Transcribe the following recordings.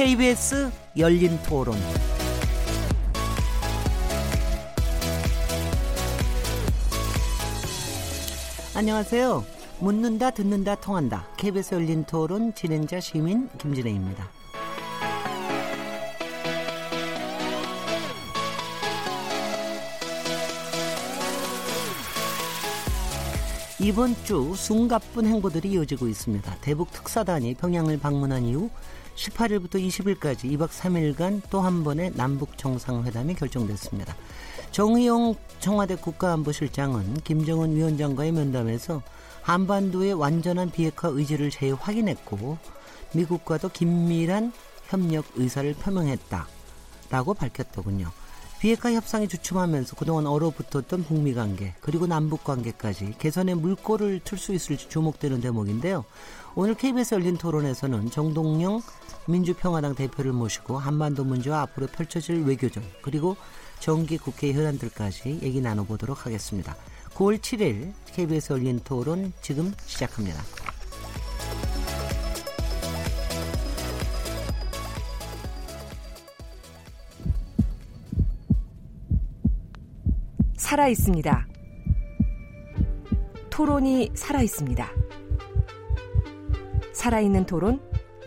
KBS 열린 토론. 안녕하세요. 묻는다, 듣는다, 통한다. KBS 열린 토론 진행자 시민 김진혜입니다. 이번 주 숨가쁜 행보들이 이어지고 있습니다. 대북 특사단이 평양을 방문한 이후 18일부터 20일까지 2박 3일간 또 한 번의 남북 정상회담이 결정됐습니다. 정의용 청와대 국가안보실장은 김정은 위원장과의 면담에서 한반도의 완전한 비핵화 의지를 재확인했고 미국과도 긴밀한 협력 의사를 표명했다라고 밝혔더군요. 비핵화 협상에 주춤하면서 그동안 얼어붙었던 북미 관계 그리고 남북 관계까지 개선의 물꼬를 틀 수 있을지 주목되는 대목인데요. 오늘 KBS 열린 토론에서는 정동영 민주평화당 대표를 모시고 한반도 문제와 앞으로 펼쳐질 외교전 그리고 정기 국회 현안들까지 얘기 나눠보도록 하겠습니다. 9월 7일 KBS 열린 토론 지금 시작합니다. 살아 있습니다. 토론이 살아 있습니다. 살아있는 토론,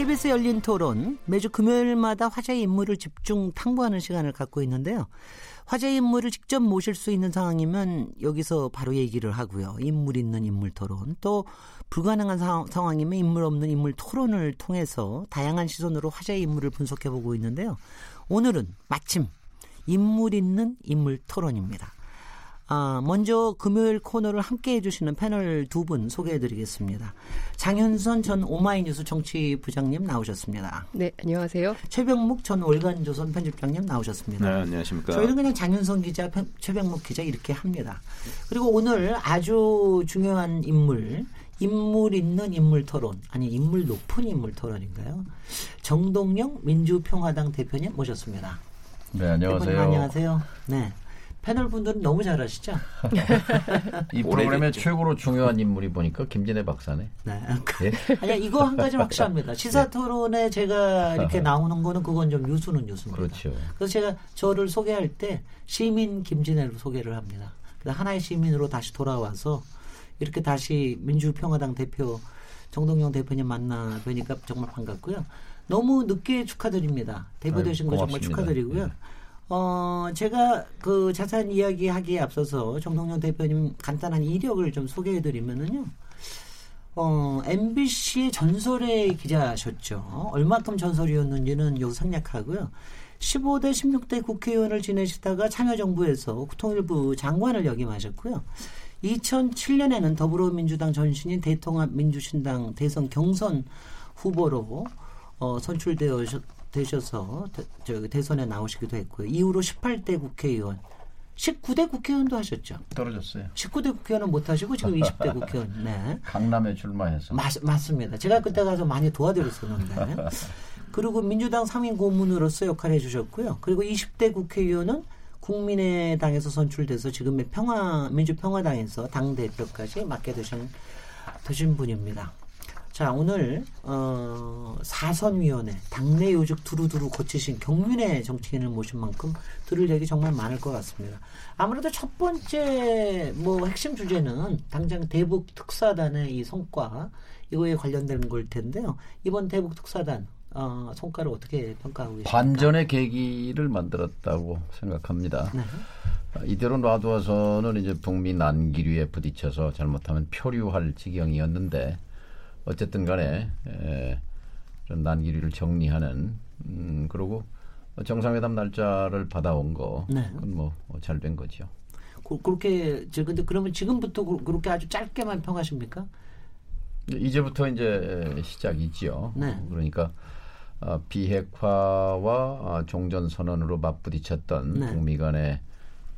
KBS 열린 토론 매주 금요일마다 화제의 인물을 집중 탐구하는 시간을 갖고 있는데요. 화제 인물을 직접 모실 수 있는 상황이면 여기서 바로 얘기를 하고요. 인물 있는 인물 토론 또 불가능한 상황, 상황이면 인물 없는 인물 토론을 통해서 다양한 시선으로 화제 인물을 분석해 보고 있는데요. 오늘은 마침 인물 있는 인물 토론입니다. 아, 먼저 금요일 코너를 함께 해주시는 패널 두 분 소개해드리겠습니다. 장윤선 전 오마이뉴스 정치부장님 나오셨습니다. 네, 안녕하세요. 최병묵 전 월간조선 편집장님 나오셨습니다. 네, 안녕하십니까. 저희는 그냥 장윤선 기자, 최병묵 기자 이렇게 합니다. 그리고 오늘 아주 중요한 인물, 인물 있는 인물 토론, 아니 인물 높은 인물 토론인가요? 정동영 민주평화당 대표님 모셨습니다. 네, 안녕하세요. 안녕하세요. 네. 패널 분들은 너무 잘하시죠? 이 프로그램의 최고로 중요한 인물이 보니까 김진애 박사네. 네. 예? 아니 이거 한 가지 확실합니다. 시사 네. 토론에 제가 이렇게 나오는 거는 그건 좀 유수는 유수입니다. 그렇죠. 그래서 제가 저를 소개할 때 시민 김진애로 소개를 합니다. 하나의 시민으로 다시 돌아와서 이렇게 다시 민주평화당 대표 정동영 대표님 만나 뵈니까 정말 반갑고요. 너무 늦게 축하드립니다. 대표 되신 거 정말 축하드리고요. 네. 어, 제가 그 자세한 이야기 하기에 앞서서 정동영 대표님 간단한 이력을 좀 소개해 드리면은요. 어, MBC의 전설의 기자셨죠. 얼마큼 전설이었는지는 여기서 생략하고요. 15대, 16대 국회의원을 지내시다가 참여정부에서 통일부 장관을 역임하셨고요. 2007년에는 더불어민주당 전신인 대통합 민주신당 대선 경선 후보로 어, 선출되어 되셔서 대, 저 대선에 나오시기도 했고요. 이후로 18대 국회의원, 19대 국회의원도 하셨죠. 떨어졌어요. 19대 국회의원은 못 하시고 지금 20대 국회의원. 네. 강남에 출마해서. 맞, 맞습니다. 제가 그때 가서 많이 도와드렸었는데. 그리고 민주당 상임 고문으로서 역할을 해주셨고요. 그리고 20대 국회의원은 국민의당에서 선출돼서 지금의 평화 민주평화당에서 당 대표까지 맡게 되신 되신 분입니다. 자, 오늘 어, 사선위원회 당내 요직 두루두루 거치신 경륜의 정치인을 모신 만큼 들을 얘기 정말 많을 것 같습니다. 아무래도 첫 번째 뭐 핵심 주제는 당장 대북 특사단의 이 성과 이거에 관련된 걸 텐데요. 이번 대북 특사단 어, 성과를 어떻게 평가하고 계십니까? 반전의 계기를 만들었다고 생각합니다. 네. 이대로 놔두어서는 이제 북미 난기류에 부딪혀서 잘못하면 표류할 지경이었는데 어쨌든 간에 에, 좀 난기류를 정리하는 음, 그리고 정상회담 날짜를 받아온 거 네. 그건 뭐 잘 된 거죠. 그, 그렇게 저 근데 그러면 지금부터 그렇게 아주 짧게만 평하십니까? 이제부터 이제 시작이지요. 네. 그러니까 어, 비핵화와 종전 선언으로 맞부딪혔던 네. 북미 간의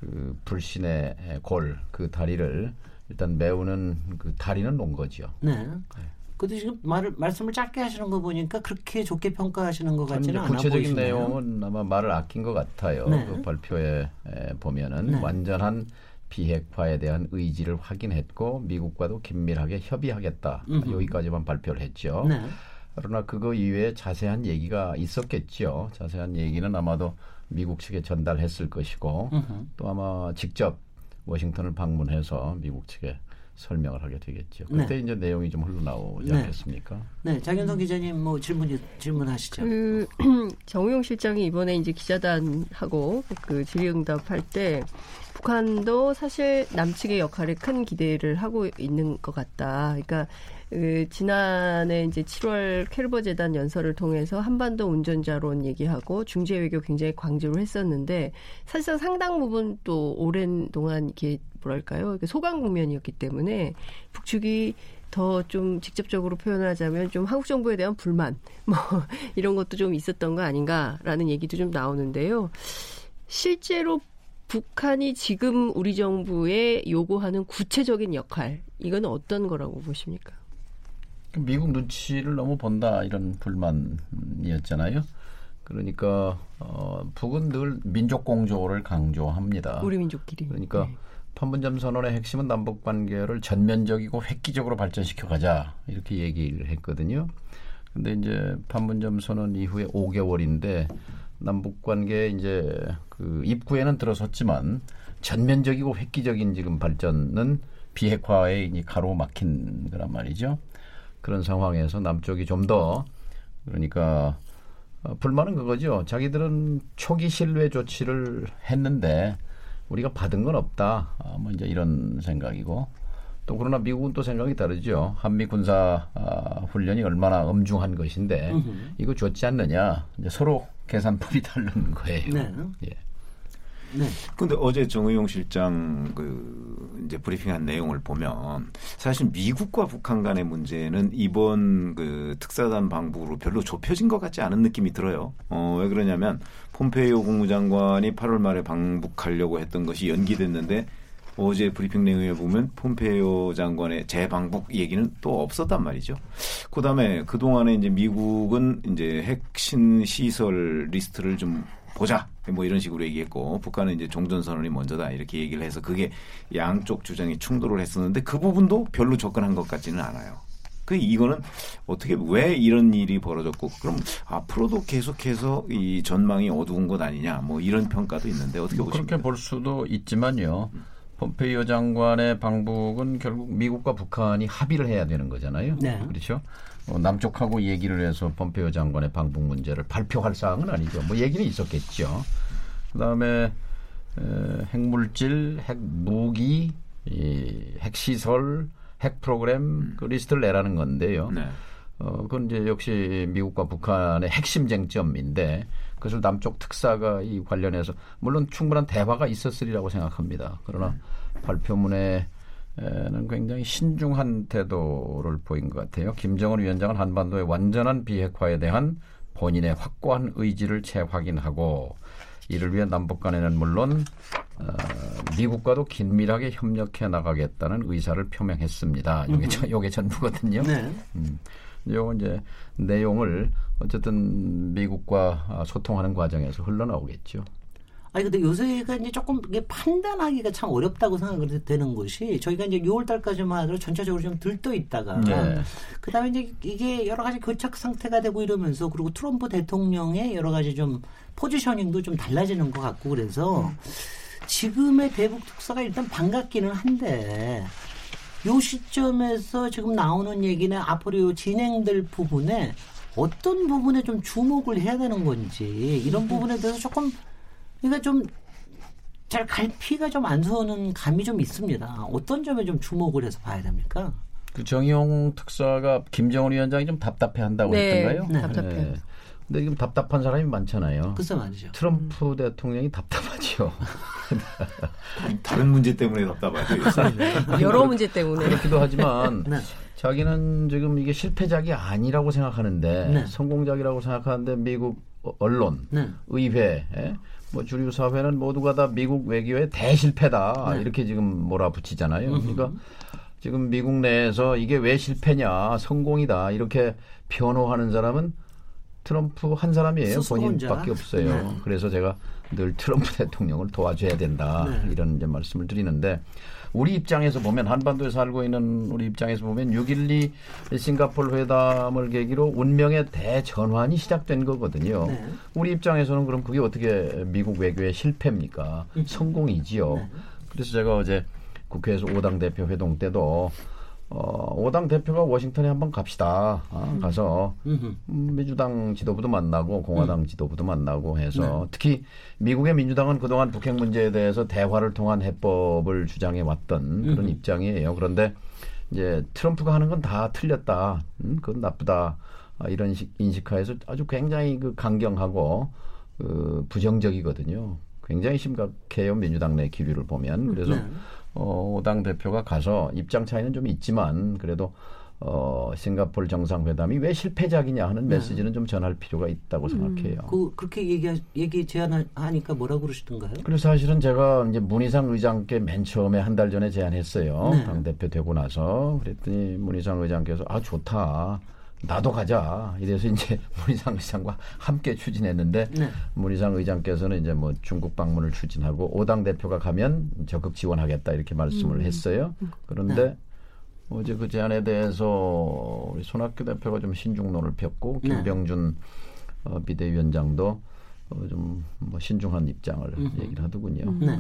그 불신의 골 그 다리를 일단 메우는 그 다리는 놓은 거죠. 네. 네. 근데 지금 말을 말씀을 짧게 하시는 거 보니까 그렇게 좋게 평가하시는 것 같지는 않아 구체적인 보이시네요. 내용은 아마 말을 아낀 것 같아요. 네. 그 발표에 에, 보면은 네. 완전한 비핵화에 대한 의지를 확인했고 미국과도 긴밀하게 협의하겠다. 음흠. 여기까지만 발표를 했죠. 네. 그러나 그거 이외에 자세한 얘기가 있었겠죠. 자세한 얘기는 아마도 미국 측에 전달했을 것이고 음흠. 또 아마 직접 워싱턴을 방문해서 미국 측에 설명을 하게 되겠죠. 네. 그때 이제 내용이 좀 흘러나오지 네. 않겠습니까? 네, 장윤성 기자님 뭐 질문 질문하시죠. 그 정우영 실장이 이번에 이제 기자단하고 그 질의응답할 때 북한도 사실 남측의 역할에 큰 기대를 하고 있는 것 같다. 그러니까 그 지난해 이제 7월 켈버 재단 연설을 통해서 한반도 운전자론 얘기하고 중재 외교 굉장히 강조를 했었는데 사실상 상당 부분 또 오랜 동안 이렇게 뭐랄까요 소강 국면이었기 때문에 북측이 더 좀 직접적으로 표현하자면 좀 한국 정부에 대한 불만 뭐 이런 것도 좀 있었던 거 아닌가라는 얘기도 좀 나오는데요. 실제로 북한이 지금 우리 정부에 요구하는 구체적인 역할 이건 어떤 거라고 보십니까? 미국 눈치를 너무 본다 이런 불만이었잖아요. 그러니까 어, 북은 늘 민족 공조를 강조합니다. 우리 민족끼리. 그러니까 네. 판문점 선언의 핵심은 남북 관계를 전면적이고 획기적으로 발전시켜 가자 이렇게 얘기를 했거든요. 근데 이제 판문점 선언 이후에 5개월인데 남북 관계 이제 그 입구에는 들어섰지만 전면적이고 획기적인 지금 발전은 비핵화에 가로막힌 거란 말이죠. 그런 상황에서 남쪽이 좀 더 그러니까 어, 불만은 그거죠. 자기들은 초기 신뢰 조치를 했는데 우리가 받은 건 없다. 아, 뭐 이제 이런 생각이고 또 그러나 미국은 또 생각이 다르죠. 한미 군사 아, 훈련이 얼마나 엄중한 것인데 음흠. 이거 좋지 않느냐. 이제 서로 계산법이 다른 거예요. 네. 예. 네. 근데 어제 정의용 실장 그 이제 브리핑한 내용을 보면 사실 미국과 북한 간의 문제는 이번 그 특사단 방북으로 별로 좁혀진 것 같지 않은 느낌이 들어요. 어, 왜 그러냐면 폼페이오 국무장관이 8월 말에 방북하려고 했던 것이 연기됐는데 어제 브리핑 내용에 보면 폼페이오 장관의 재방북 얘기는 또 없었단 말이죠. 그 다음에 그 동안에 이제 미국은 이제 핵심 시설 리스트를 좀 보자. 뭐 이런 식으로 얘기했고 북한은 이제 종전 선언이 먼저다 이렇게 얘기를 해서 그게 양쪽 주장이 충돌을 했었는데 그 부분도 별로 접근한 것 같지는 않아요. 그 이거는 어떻게 왜 이런 일이 벌어졌고 그럼 앞으로도 계속해서 이 전망이 어두운 것 아니냐 뭐 이런 평가도 있는데 어떻게 뭐 보십니까? 그렇게 볼 수도 있지만요. 폼페이오 장관의 방북은 결국 미국과 북한이 합의를 해야 되는 거잖아요. 네. 그렇죠. 어, 남쪽하고 얘기를 해서 폼페이오 장관의 방북 문제를 발표할 사항은 아니죠. 뭐 얘기는 있었겠죠. 그다음에 에, 핵물질, 핵무기, 이, 핵시설, 핵 프로그램 그 리스트를 내라는 건데요. 네. 어, 그건 이제 역시 미국과 북한의 핵심 쟁점인데 그것을 남쪽 특사가 이 관련해서 물론 충분한 대화가 있었으리라고 생각합니다. 그러나 발표문에는 굉장히 신중한 태도를 보인 것 같아요. 김정은 위원장은 한반도의 완전한 비핵화에 대한 본인의 확고한 의지를 재확인하고 이를 위해 남북 간에는 물론 어, 미국과도 긴밀하게 협력해 나가겠다는 의사를 표명했습니다. 요게 전부거든요. 네. 음. 요 이제 내용을 어쨌든 미국과 아, 소통하는 과정에서 흘러나오겠죠. 아니 근데 요새가 이제 조금 이게 판단하기가 참 어렵다고 생각이 되는 것이 저희가 이제 6월 달까지만 하더라도 전체적으로 좀 들떠 있다가 네. 그다음에 이제 이게 여러 가지 교착 상태가 되고 이러면서 그리고 트럼프 대통령의 여러 가지 좀 포지셔닝도 좀 달라지는 것 같고 그래서 지금의 대북 특사가 일단 반갑기는 한데 요 시점에서 지금 나오는 얘기는 앞으로 요 진행될 부분에 어떤 부분에 좀 주목을 해야 되는 건지 이런 부분에 대해서 조금 그러니까 좀 잘 갈피가 좀 안 서는 감이 좀 있습니다. 어떤 점에 좀 주목을 해서 봐야 됩니까? 그 정의용 특사가 김정은 위원장이 좀 답답해한다고 네, 했던가요? 네. 답답해요. 근데 지금 답답한 사람이 많잖아요. 글쎄 말이죠. 트럼프 대통령이 답답하죠. 다른 문제 때문에 답답하죠. 여러 문제 때문에. 그렇기도 하지만 네. 자기는 지금 이게 실패작이 아니라고 생각하는데 네. 성공작이라고 생각하는데 미국 언론, 네. 의회, 예? 뭐 주류 사회는 모두가 다 미국 외교의 대실패다 네. 이렇게 지금 몰아붙이잖아요. 그러니까 지금 미국 내에서 이게 왜 실패냐, 성공이다 이렇게 변호하는 사람은 트럼프 한 사람이에요. 본인밖에 없어요. 네. 그래서 제가 늘 트럼프 대통령을 도와줘야 된다 네. 이런 이제 말씀을 드리는데 우리 입장에서 보면 한반도에 살고 있는 우리 입장에서 보면 6.12 싱가폴 회담을 계기로 운명의 대전환이 시작된 거거든요. 네. 우리 입장에서는 그럼 그게 어떻게 미국 외교의 실패입니까? 성공이지요. 네. 그래서 제가 어제 국회에서 5당 대표 회동 때도 어, 5당 대표가 워싱턴에 한번 갑시다. 아, 가서 음흠. 음, 민주당 지도부도 만나고 공화당 음. 지도부도 만나고 네. 해서 특히 미국의 민주당은 그동안 북핵 문제에 대해서 대화를 통한 해법을 주장해 왔던 그런 음. 입장이에요. 그런데 이제 트럼프가 하는 건 다 틀렸다. 음, 그건 나쁘다. 아, 이런 식 인식하에서 아주 굉장히 그 강경하고 그 부정적이거든요. 굉장히 심각해요. 민주당 내 기류를 보면. 그래서 네. 어, 당 대표가 가서 입장 차이는 좀 있지만 그래도 어, 싱가폴 정상회담이 왜 실패작이냐 하는 메시지는 좀 전할 필요가 있다고 생각해요. 그 그렇게 얘기 얘기 제안하니까 뭐라 그러시던가요? 그래서 사실은 제가 이제 문희상 의장께 맨 처음에 한 달 전에 제안했어요. 네. 당 대표 되고 나서 그랬더니 문희상 의장께서 아 좋다. 나도 가자. 이래서 이제 문희상 의장과 함께 추진했는데 네. 문희상 의장께서는 이제 뭐 중국 방문을 추진하고 오당 대표가 가면 적극 지원하겠다 이렇게 말씀을 했어요. 그런데 네. 어제 그 제안에 대해서 우리 손학규 대표가 좀 신중론을 폈고 네. 김병준 어, 비대위원장도 어, 좀뭐 신중한 입장을 얘기를 하더군요. 네.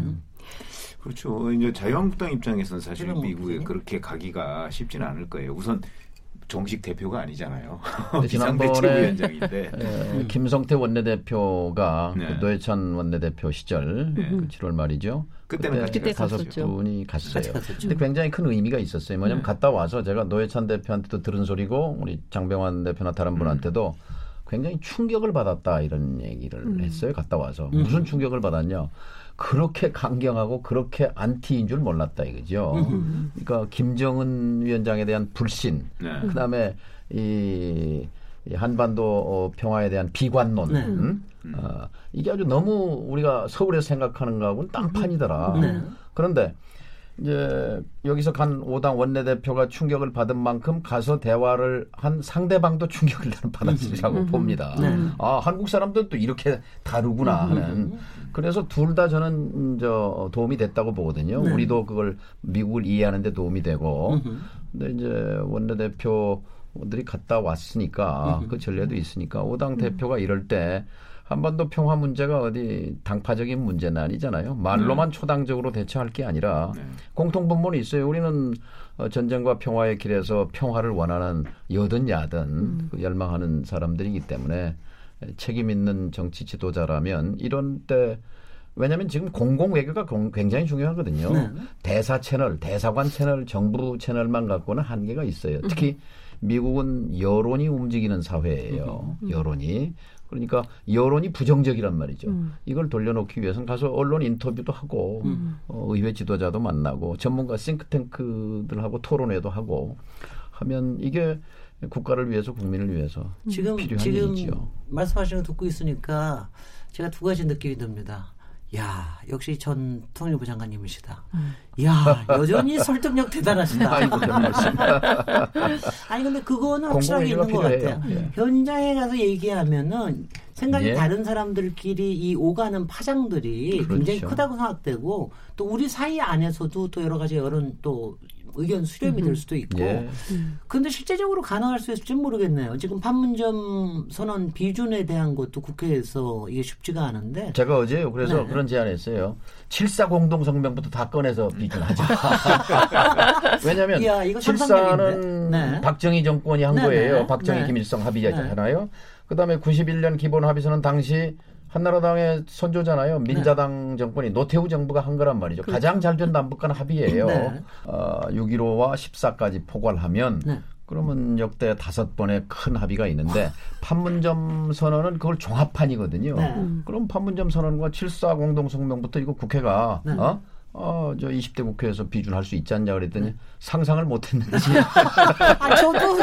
그렇죠. 이제 자유한국당 입장에서는 사실 미국에? 그렇게 가기가 쉽지는 않을 거예요. 우선 정식 대표가 아니잖아요. 지난번에. 에, 김성태 원내대표가 네. 그 노회찬 원내대표 시절 네. 그 7월 말이죠. 그때는 같이 그때 다섯 갔었죠. 분이 갔어요. 근데 굉장히 큰 의미가 있었어요. 뭐냐면 네. 갔다 와서 제가 노회찬 대표한테도 들은 소리고 우리 장병환 대표나 다른 분한테도 굉장히 충격을 받았다 이런 얘기를 했어요. 갔다 와서 음. 무슨 충격을 받았냐? 그렇게 강경하고 그렇게 안티인 줄 몰랐다 이거죠. 그러니까 김정은 위원장에 대한 불신, 네. 그다음에 이, 이 한반도 어, 평화에 대한 비관론, 네. 음? 어, 이게 아주 너무 우리가 서울에서 생각하는 거하고는 딴판이더라. 네. 그런데 이제 여기서 간 오당 원내대표가 충격을 받은 만큼 가서 대화를 한 상대방도 충격을 받았으리라고 봅니다. 네. 아 한국 사람들도 이렇게 다르구나 하는. 그래서 둘 다 저는 음, 저 도움이 됐다고 보거든요. 네. 우리도 그걸 미국을 이해하는데 도움이 되고. 근데 이제 원내대표들이 갔다 왔으니까 그 전례도 있으니까 오당 대표가 이럴 때 한반도 평화 문제가 어디 당파적인 문제는 아니잖아요. 말로만 초당적으로 대처할 게 아니라 네. 공통 분모는 있어요. 우리는 어, 전쟁과 평화의 길에서 평화를 원하는 여든 야든 그 열망하는 사람들이기 때문에 책임 있는 정치 지도자라면 이런 때 왜냐하면 지금 공공 외교가 공- 굉장히 중요하거든요. 네. 대사 채널, 대사관 채널, 정부 채널만 갖고는 한계가 있어요. 특히 미국은 여론이 움직이는 사회예요. 여론이. 그러니까 여론이 부정적이란 말이죠. 이걸 돌려놓기 위해서는 가서 언론 인터뷰도 하고 어, 의회 지도자도 만나고 전문가 싱크탱크들하고 토론회도 하고 하면 이게 국가를 위해서 국민을 위해서 지금 필요한 지금 일이죠. 말씀하시는 거 듣고 있으니까 제가 두 가지 느낌이 듭니다. 야 역시 전 통일부 장관님이시다. 야 여전히 설득력 대단하시다. 아이고. 아니 근데 그거는 확실하게 있는 것 필요해요. 같아요. 예. 현장에 가서 얘기하면은 생각이 예. 다른 사람들끼리 이 오가는 파장들이 그렇죠. 굉장히 크다고 생각되고 또 우리 사이 안에서도 또 여러 가지 여론 또 의견 수렴이 될 수도 있고 예. 근데 실제적으로 가능할 수 있을지 모르겠네요. 지금 판문점 선언 비준에 대한 것도 국회에서 이게 쉽지가 않은데 제가 어제요. 그래서 네. 그런 제안했어요. 7사 공동 성명부터 다 꺼내서 비준하자. 왜냐하면 이거 7사는 상상력인데. 네. 박정희 정권이 한 네, 거예요. 네. 박정희 네. 김일성 합의잖아요. 그다음에 91년 기본 합의서는 당시 한나라당의 선조잖아요. 민자당 정권이 노태우 정부가 한 거란 말이죠. 가장 잘 된 남북 간 합의예요. 네. 어, 6.15와 14까지 포괄하면 네. 그러면 역대 다섯 번의 큰 합의가 있는데 판문점 선언은 그걸 종합판이거든요. 네. 그럼 판문점 선언과 7사 공동성명부터 이거 국회가 네. 어? 어, 저 20대 국회에서 비준할 수 있지 않냐 그랬더니 상상을 못 했는지. 아, 저도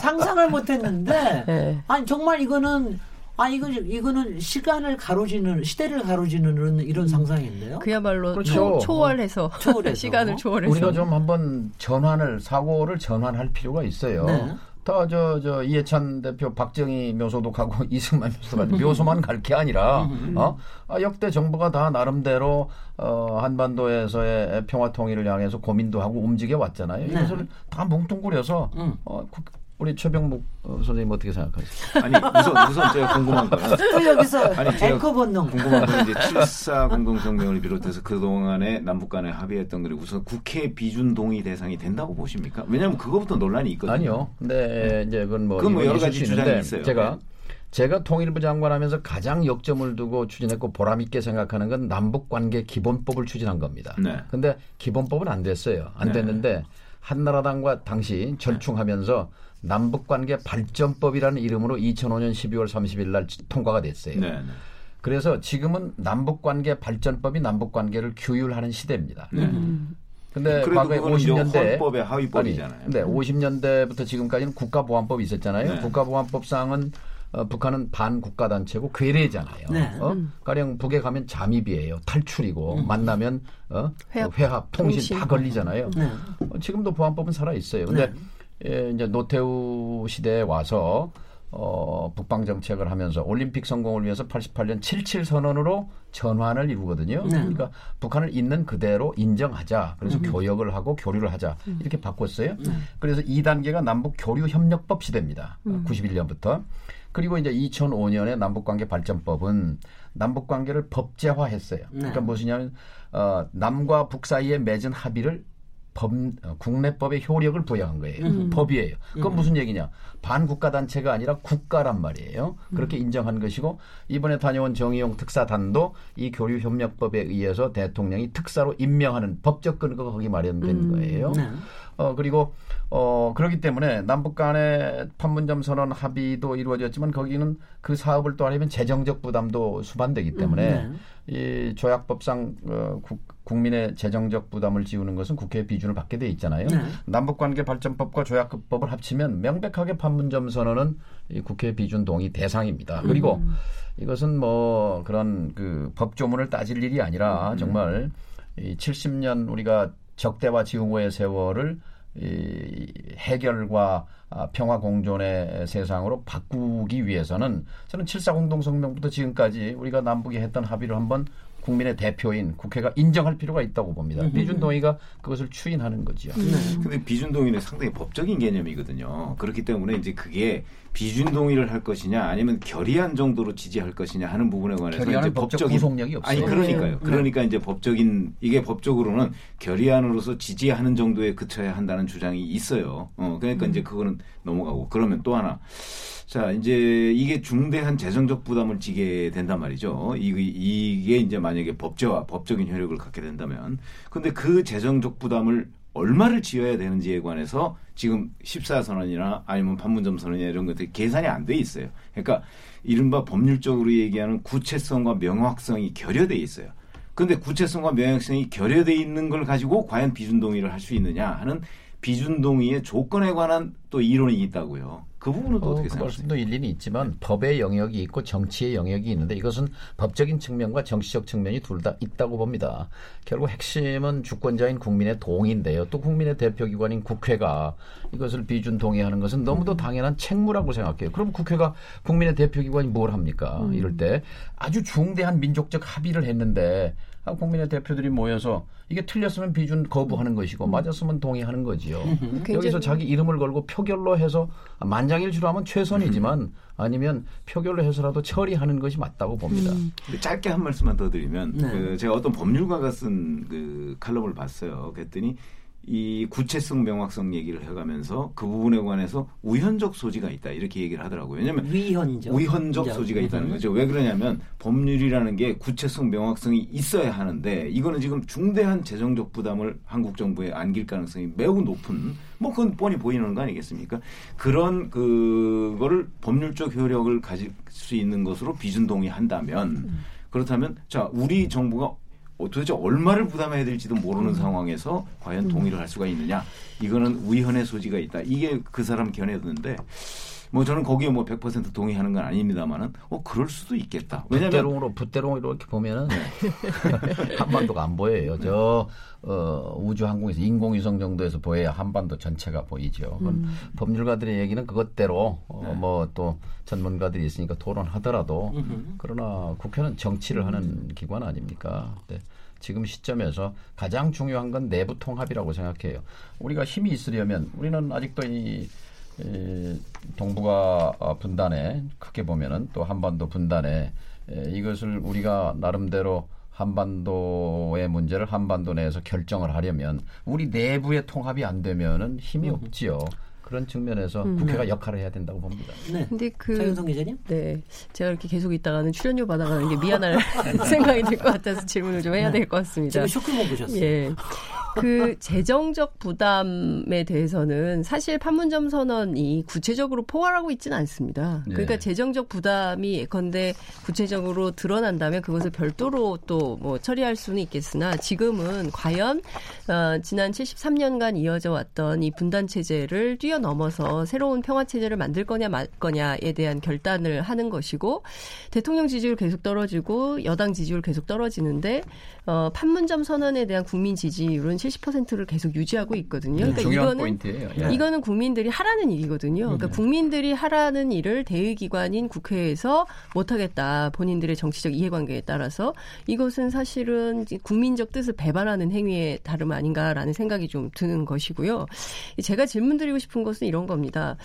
상상을 못 했는데 네. 아니 정말 이거는 아 이거 이거는 시간을 가로지는 시대를 가로지는 이런 상상인데요. 그야말로 그렇죠. 초, 월해서 초월해서. 시간을 초월해서 우리가 좀 한번 전환을 사고를 전환할 필요가 있어요. 네. 다 저 저 이해찬 대표 박정희 묘소도 가고 이승만 묘소도 가고 묘소만 갈 게 아니라 어 아, 역대 정부가 다 나름대로 어 한반도에서의 평화 통일을 향해서 고민도 하고 움직여 왔잖아요. 네. 이것을 다 뭉뚱그려서 음. 어, 국- 우리 최병묵 어, 선생님 어떻게 생각하세요? 아니 우선 우선 제가 궁금한 거는 또 여기서 아니, 제가 앵커 본능. 궁금한 건 이제 7.4 공동성명을 비롯해서 그 동안에 남북 간에 합의했던 것이 우선 국회 비준 동의 대상이 된다고 보십니까? 왜냐하면 그거부터 논란이 있거든요. 아니요. 근데 이제 그건 뭐, 그건 뭐 여러 가지 수 주장이 있어요. 제가 네. 제가 통일부 장관하면서 가장 역점을 두고 추진했고 보람 있게 생각하는 건 남북 관계 기본법을 추진한 겁니다. 네. 근데 기본법은 안 됐어요. 안 네. 됐는데 한나라당과 당시 절충하면서 남북 관계 발전법이라는 이름으로 2005년 12월 30일 날 통과가 됐어요. 네, 네. 그래서 지금은 남북 관계 발전법이 남북 관계를 규율하는 시대입니다. 네. 근데 그래도 과거에 그거는 이제 50년대 헌법의 하위법이잖아요. 아니, 근데 50년대부터 지금까지는 국가보안법이 있었잖아요. 네. 국가보안법상은 어, 북한은 반국가 단체고 괴뢰잖아요. 네. 어? 가령 북에 가면 잠입이에요. 탈출이고 만나면 어? 회합, 회합, 통신, 통신. 다 걸리잖아요. 네. 어, 지금도 보안법은 살아 있어요. 근데 예, 이제 노태우 시대에 와서 어, 북방 정책을 하면서 올림픽 성공을 위해서 88년 77 선언으로 전환을 이루거든요. 네. 그러니까 북한을 있는 그대로 인정하자. 그래서 교역을 하고 교류를 하자. 이렇게 바꿨어요. 그래서 2단계가 남북 교류 협력법 시대입니다. 91년부터. 그리고 이제 2005년에 남북관계 발전법은 남북관계를 법제화했어요. 그러니까 무엇이냐면 어, 남과 북 사이에 맺은 합의를 법, 어, 국내법의 효력을 부여한 거예요. 법이에요. 그건 무슨 얘기냐? 반국가 단체가 아니라 국가란 말이에요. 그렇게 인정한 것이고 이번에 다녀온 정의용 특사단도 이 교류 협력법에 의해서 대통령이 특사로 임명하는 법적 근거가 거기 마련된 거예요. 네. 어 그리고 어 그렇기 때문에 남북 간의 판문점 선언 합의도 이루어졌지만 거기는 그 사업을 또 하려면 재정적 부담도 수반되기 때문에 이 조약법상 어, 국, 국민의 재정적 부담을 지우는 것은 국회 비준을 받게 돼 있잖아요. 네. 남북관계 발전법과 조약법을 합치면 명백하게 판문점 선언은 이 국회 비준 동의 대상입니다. 그리고 이것은 뭐 그런 그 법조문을 따질 일이 아니라 정말 이 70년 우리가 적대와 지웅호의 세월을 이 해결과 아, 평화 공존의 세상으로 바꾸기 위해서는 저는 7.4 공동성명부터 지금까지 우리가 남북이 했던 합의를 한번 국민의 대표인 국회가 인정할 필요가 있다고 봅니다. 비준 동의가 그것을 추인하는 거지요. 근데 비준 동의는 상당히 법적인 개념이거든요. 그렇기 때문에 이제 그게 비준 동의를 할 것이냐 아니면 결의안 정도로 지지할 것이냐 하는 부분에 관해서 결의안은 이제 법적 법적인 구속력이 없어요. 아니 그러니까요. 네. 그러니까 이제 법적인 이게 법적으로는 결의안으로서 지지하는 정도에 그쳐야 한다는 주장이 있어요. 어 그러니까 이제 그거는 넘어가고 그러면 또 하나 자, 이제 이게 중대한 재정적 부담을 지게 된단 말이죠. 이게, 이게 이제 만약에 법제화, 법적인 효력을 갖게 된다면. 근데 그 재정적 부담을 얼마를 지어야 되는지에 관해서 지금 14선언이나 아니면 판문점 선언이나 이런 것들이 계산이 안 돼 있어요. 그러니까 이른바 법률적으로 얘기하는 구체성과 명확성이 결여돼 있어요. 근데 구체성과 명확성이 결여돼 있는 걸 가지고 과연 비준 동의를 할 수 있느냐 하는 비준 동의의 조건에 관한 또 이론이 있다고요. 그 부분은 또 어, 어떻게 그 생각하세요? 말씀도 일리는 있지만 법의 영역이 있고 정치의 영역이 있는데 이것은 법적인 측면과 정치적 측면이 둘 다 있다고 봅니다. 결국 핵심은 주권자인 국민의 동의인데요. 또 국민의 대표기관인 국회가 이것을 비준 동의하는 것은 너무도 당연한 책무라고 생각해요. 그럼 국회가 국민의 대표기관이 뭘 합니까? 이럴 때 아주 중대한 민족적 합의를 했는데 아, 국민의 대표들이 모여서 이게 틀렸으면 비준 거부하는 것이고 맞았으면 동의하는 거지요. 여기서 자기 이름을 걸고 표결로 해서 만장일치로 하면 최선이지만 아니면 표결로 해서라도 처리하는 것이 맞다고 봅니다. 근데 짧게 한 말씀만 더 드리면 네. 그 제가 어떤 법률가가 쓴 그 칼럼을 봤어요. 그랬더니 이 구체성 명확성 얘기를 해가면서 그 부분에 관해서 우현적 소지가 있다 이렇게 얘기를 하더라고요. 왜냐하면 위헌적. 위헌적. 소지가 있다는 음. 거죠. 왜 그러냐면 법률이라는 게 구체성 명확성이 있어야 하는데 이거는 지금 중대한 재정적 부담을 한국 정부에 안길 가능성이 매우 높은 뭐 그건 뻔히 보이는 거 아니겠습니까? 그런 그거를 법률적 효력을 가질 수 있는 것으로 비준 동의한다면 그렇다면 자 우리 정부가 어, 도대체 얼마를 부담해야 될지도 모르는 상황에서 과연 동의를 할 수가 있느냐? 이거는 위헌의 소지가 있다. 이게 그 사람 견해였는데 뭐 저는 거기에 뭐 100% 동의하는 건 아닙니다만은 어 그럴 수도 있겠다. 왜냐면 붓대롱으로 붓대롱 이렇게 보면은 한반도가 안 보여요. 저 어, 우주 항공에서 인공위성 정도에서 보여야 한반도 전체가 보이죠. 그건 법률가들의 얘기는 그것대로 어, 뭐또 전문가들이 있으니까 토론하더라도 그러나 국회는 정치를 하는 기관 아닙니까? 네. 지금 시점에서 가장 중요한 건 내부 통합이라고 생각해요. 우리가 힘이 있으려면 우리는 아직도 이, 이 동북아 분단에 크게 보면은 또 한반도 분단에 에, 이것을 우리가 나름대로 한반도의 문제를 한반도 내에서 결정을 하려면 우리 내부의 통합이 안 되면은 힘이 없지요. 그런 측면에서 국회가 역할을 해야 된다고 봅니다. 네. 근데 그 차윤성 기자님? 네. 제가 이렇게 계속 있다가는 출연료 받아가는 게 미안할 생각이 들 것 같아서 질문을 좀 해야 될것 같습니다. 지금 쇼크 먹으셨어요. 예. 그 재정적 부담에 대해서는 사실 판문점 선언이 구체적으로 포괄하고 있지는 않습니다. 그러니까 네. 재정적 부담이 예컨대 구체적으로 드러난다면 그것을 별도로 또 뭐 처리할 수는 있겠으나 지금은 과연 어, 지난 73년간 이어져 왔던 이 분단 체제를 뛰어넘어서 새로운 평화 체제를 만들 거냐 말 거냐에 대한 결단을 하는 것이고 대통령 지지율 계속 떨어지고 여당 지지율 계속 떨어지는데 어, 판문점 선언에 대한 국민 지지율은 70%를 계속 유지하고 있거든요. 그러니까 중요한 이거는 포인트예요. 예. 이거는 국민들이 하라는 일이거든요. 그러니까 국민들이 하라는 일을 대의기관인 국회에서 못하겠다. 본인들의 정치적 이해관계에 따라서 이것은 사실은 국민적 뜻을 배반하는 행위에 다름 아닌가라는 생각이 좀 드는 것이고요. 제가 질문드리고 싶은 것은 이런 겁니다.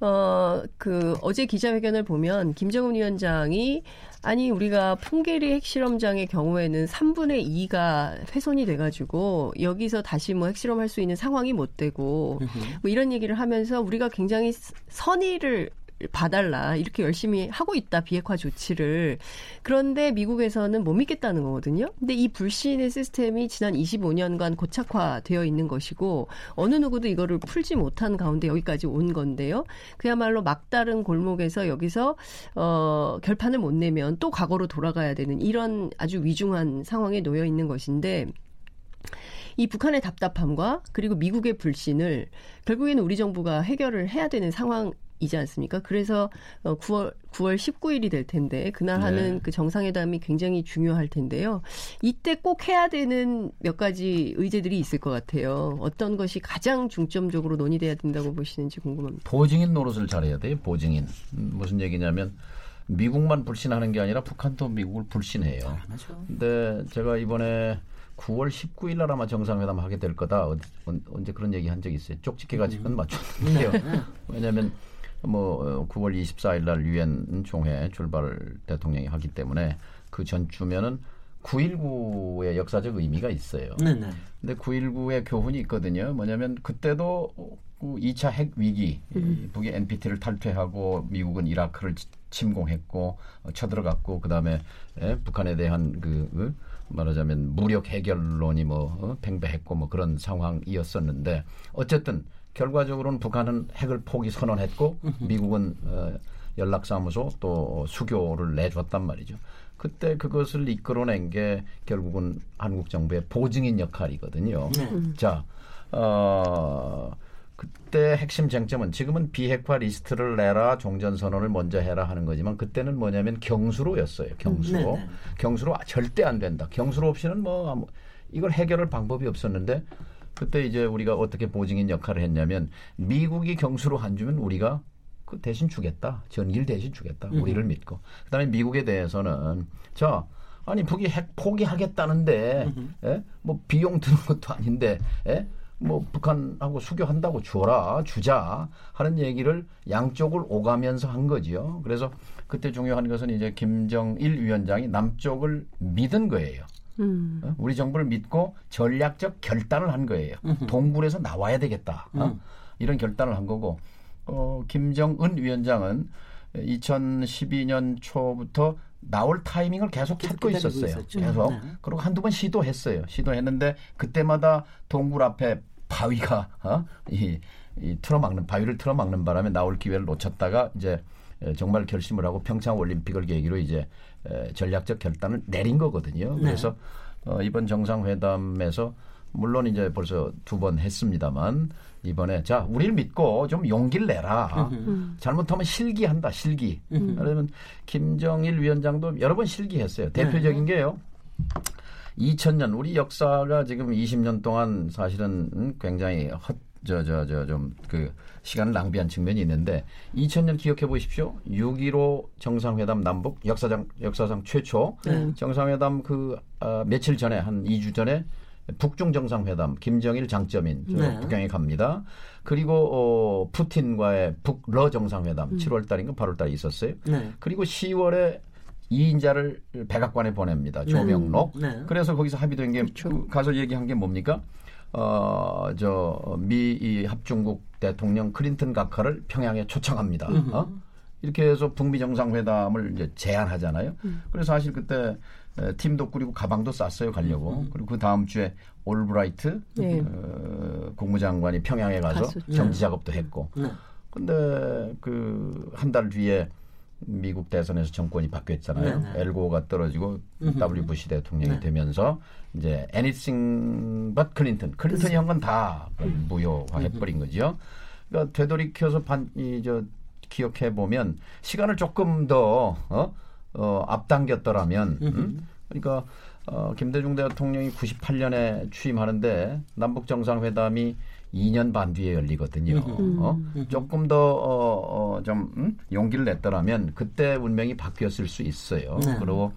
어, 그 어제 기자회견을 보면 김정은 위원장이 아니 우리가 풍계리 핵실험장의 경우에는 3분의 2가 훼손이 돼가지고 여기서 다시 뭐 핵실험할 수 있는 상황이 못 되고 뭐 이런 얘기를 하면서 우리가 굉장히 선의를 봐달라 이렇게 열심히 하고 있다 비핵화 조치를 그런데 미국에서는 못 믿겠다는 거거든요. 근데 이 불신의 시스템이 지난 25년간 고착화되어 있는 것이고 어느 누구도 이거를 풀지 못한 가운데 여기까지 온 건데요. 그야말로 막다른 골목에서 여기서 어 결판을 못 내면 또 과거로 돌아가야 되는 이런 아주 위중한 상황에 놓여 있는 것인데 이 북한의 답답함과 그리고 미국의 불신을 결국에는 우리 정부가 해결을 해야 되는 상황. 이지 않습니까? 그래서 9월 9월 19일이 될 텐데 그날 네. 하는 그 정상회담이 굉장히 중요할 텐데요. 이때 꼭 해야 되는 몇 가지 의제들이 있을 것 같아요. 어떤 것이 가장 중점적으로 논의돼야 된다고 보시는지 궁금합니다. 보증인 노릇을 잘해야 돼요. 보증인 음, 무슨 얘기냐면 미국만 불신하는 게 아니라 북한도 미국을 불신해요. 맞죠. 근데 제가 이번에 9월 19일 날 아마 정상회담 하게 될 거다. 어, 언- 언제 그런 얘기 한 적 있어요. 쪽집게 가지고는 맞췄는데요. 왜냐하면 뭐 9월 24일 날 유엔 총회 출발을 대통령이 하기 때문에 그 전주면은 9.19의 역사적 의미가 있어요. 네네. 근데 9.19의 교훈이 있거든요. 뭐냐면 그때도 그 2차 핵 위기, 이 북이 NPT를 탈퇴하고 미국은 이라크를 치- 침공했고 어, 쳐들어갔고 그다음에 예, 북한에 대한 그그 말하자면 무력 해결론이 뭐 어, 팽배했고 뭐 그런 상황이었었는데 어쨌든 결과적으로는 북한은 핵을 포기 선언했고 미국은 어, 연락사무소 또 수교를 내줬단 말이죠. 그때 그것을 이끌어낸 게 결국은 한국 정부의 보증인 역할이거든요. 네. 자, 어, 그때 핵심 쟁점은 지금은 비핵화 리스트를 내라 종전 선언을 먼저 해라 하는 거지만 그때는 뭐냐면 경수로였어요. 경수로. 네, 네. 경수로 절대 안 된다. 경수로 없이는 뭐 이걸 해결할 방법이 없었는데 그때 이제 우리가 어떻게 보증인 역할을 했냐면 미국이 경수로 안 주면 우리가 그 대신 주겠다. 전기를 대신 주겠다. 우리를 믿고. 그다음에 미국에 대해서는 자 아니 북이 핵 포기하겠다는데 예? 뭐 비용 드는 것도 아닌데 예? 뭐 북한하고 수교한다고 주어라 주자 하는 얘기를 양쪽을 오가면서 한 거지요. 그래서 그때 중요한 것은 이제 김정일 위원장이 남쪽을 믿은 거예요. 음. 어? 우리 정부를 믿고 전략적 결단을 한 거예요. 동굴에서 나와야 되겠다. 어? 이런 결단을 한 거고 어, 김정은 위원장은 2012년 초부터 나올 타이밍을 계속 계속 찾고 있었어요. 있었죠. 계속. 네. 그리고 한두 번 시도했어요. 시도했는데 그때마다 동굴 앞에 바위가 어? 이, 이 틀어막는 바위를 틀어막는 바람에 나올 기회를 놓쳤다가 이제 에, 정말 결심을 하고 평창 올림픽을 계기로 이제 에, 전략적 결단을 내린 거거든요. 그래서 어, 이번 정상회담에서 물론 이제 벌써 두 번 했습니다만 이번에 자 우리를 믿고 좀 용기를 내라. 잘못하면 실기한다. 실기. 그러면 김정일 위원장도 여러 번 실기했어요. 대표적인 게요. 2000년 우리 역사가 지금 20년 동안 사실은 음, 굉장히 헛 저 저 저 좀 그 시간을 낭비한 측면이 있는데 2000년 기억해 보십시오. 6.15 정상회담 남북 역사상 역사상 최초 네. 정상회담 그 아, 며칠 전에 한 2주 전에 북중 정상회담 김정일 장점인 저 네. 북경에 갑니다. 그리고 어, 푸틴과의 북러 정상회담 7월 달인가 8월 달에 있었어요. 네. 그리고 10월에 이인자를 백악관에 보냅니다. 조명록. 네. 그래서 거기서 합의된 게그 가서 얘기한 게 뭡니까? 어, 저 미 이 합중국 대통령 클린턴 각하를 평양에 초청합니다. 어? 이렇게 해서 북미 정상회담을 이제 제안하잖아요. 그래서 사실 그때 에, 팀도 꾸리고 가방도 쌌어요 가려고. 그리고 그 다음 주에 올브라이트 네. 어, 국무장관이 평양에 가서 갔었죠. 정지 작업도 했고. 네. 근데 그 한 달 뒤에 미국 대선에서 정권이 바뀌었잖아요. 네, 네. 앨 고어가 떨어지고 W 부시 대통령이 네. 되면서 이제 anything but 클린턴. 클린턴이 한 건 다 무효화해 버린 거죠. 그러니까 되돌이켜서 반, 이, 저, 기억해 보면 시간을 조금 더, 어, 어, 앞당겼더라면, 음? 그러니까, 어, 김대중 대통령이 98년에 취임하는데 남북 정상회담이 2년 반 뒤에 열리거든요. 어? 조금 더, 어, 어, 좀, 음? 용기를 냈더라면 그때 운명이 바뀌었을 수 있어요. 네. 그리고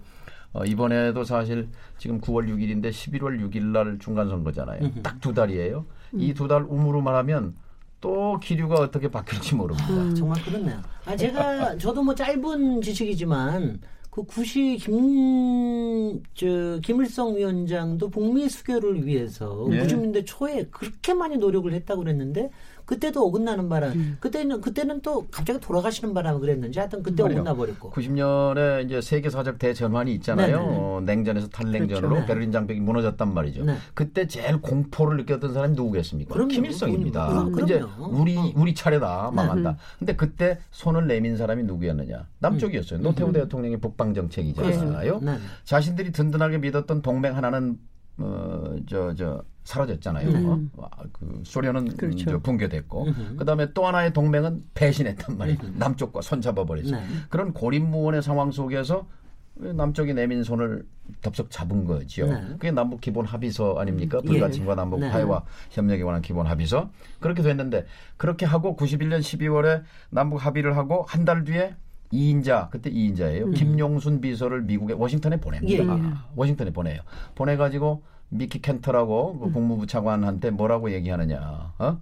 어, 이번에도 사실 지금 9월 6일인데 11월 6일 날 중간 선거잖아요. 딱 두 달이에요. 이 두 달 우무로 말하면 또 기류가 어떻게 바뀔지 모릅니다. 아, 정말 그렇네요. 아, 제가 저도 뭐 짧은 지식이지만 그 구시 김 저 김일성 위원장도 북미 수교를 위해서 예. 90년대 초에 그렇게 많이 노력을 했다고 그랬는데 그때도 어긋나는 바람. 음. 그때는 그때는 또 갑자기 돌아가시는 바람 그랬는지 하여튼 그때 그래요. 어긋나 버렸고. 90년에 이제 세계 사적 대전환이 있잖아요. 네네. 어, 냉전에서 탈냉전으로 그렇죠. 네. 베를린 장벽이 무너졌단 말이죠. 네. 그때 제일 공포를 느꼈던 사람이 누구겠습니까? 그럼요. 김일성입니다. 그럼, 그럼요. 이제 어. 우리 어. 우리 차례다 망한다. 음. 근데 그때 손을 내민 사람이 누구였느냐? 남쪽이었어요. 노태우 대통령의 북방 정책이잖아요. 네. 자신들이 든든하게 믿었던 동맹 하나는 어, 저, 저, 사라졌잖아요. 음. 어? 아, 그 소련은 그렇죠. 저 붕괴됐고, 그 다음에 또 하나의 동맹은 배신했단 말이에요. 남쪽과 손잡아 버렸어요. 네. 그런 고립무원의 상황 속에서 남쪽이 내민 손을 덥석 잡은 거죠. 네. 그게 남북 기본 합의서 아닙니까? 예. 불가침과 남북 네. 화해와 협력에 관한 기본 합의서. 그렇게 됐는데 그렇게 하고 91년 12월에 남북 합의를 하고 한 달 뒤에 2인자 그때 2인자예요. 김용순 비서를 미국에 워싱턴에 보냅니다. 음. 예, 예. 워싱턴에 보내요. 보내가지고 미키 켄터라고 그 국무부 차관한테 뭐라고 얘기하느냐? 어?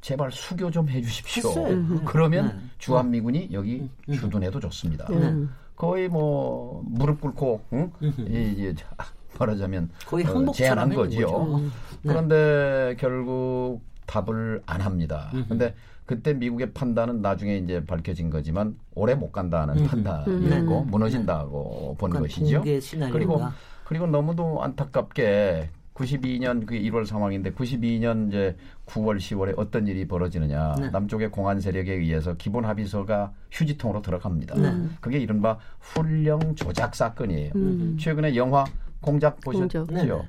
제발 수교 좀 해주십시오. 했어요. 그러면 네. 주한미군이 여기 주둔해도 좋습니다. 음. 거의 뭐 무릎 꿇고 응? 이, 이제 말하자면 거의 어, 제안한 거지요. 거죠. 네. 그런데 결국 답을 안 합니다. 근데 그때 미국의 판단은 나중에 이제 밝혀진 거지만 오래 못 간다는 판단이었고 무너진다고 본 약간 것이죠. 그리고 그리고 너무도 안타깝게 92년 그 1월 상황인데 92년 이제 9월 10월에 어떤 일이 벌어지느냐 네. 남쪽의 공안 세력에 의해서 기본 합의서가 휴지통으로 들어갑니다. 네. 그게 이른바 훈령 조작 사건이에요. 음. 최근에 영화 공작 보셨죠? 공작.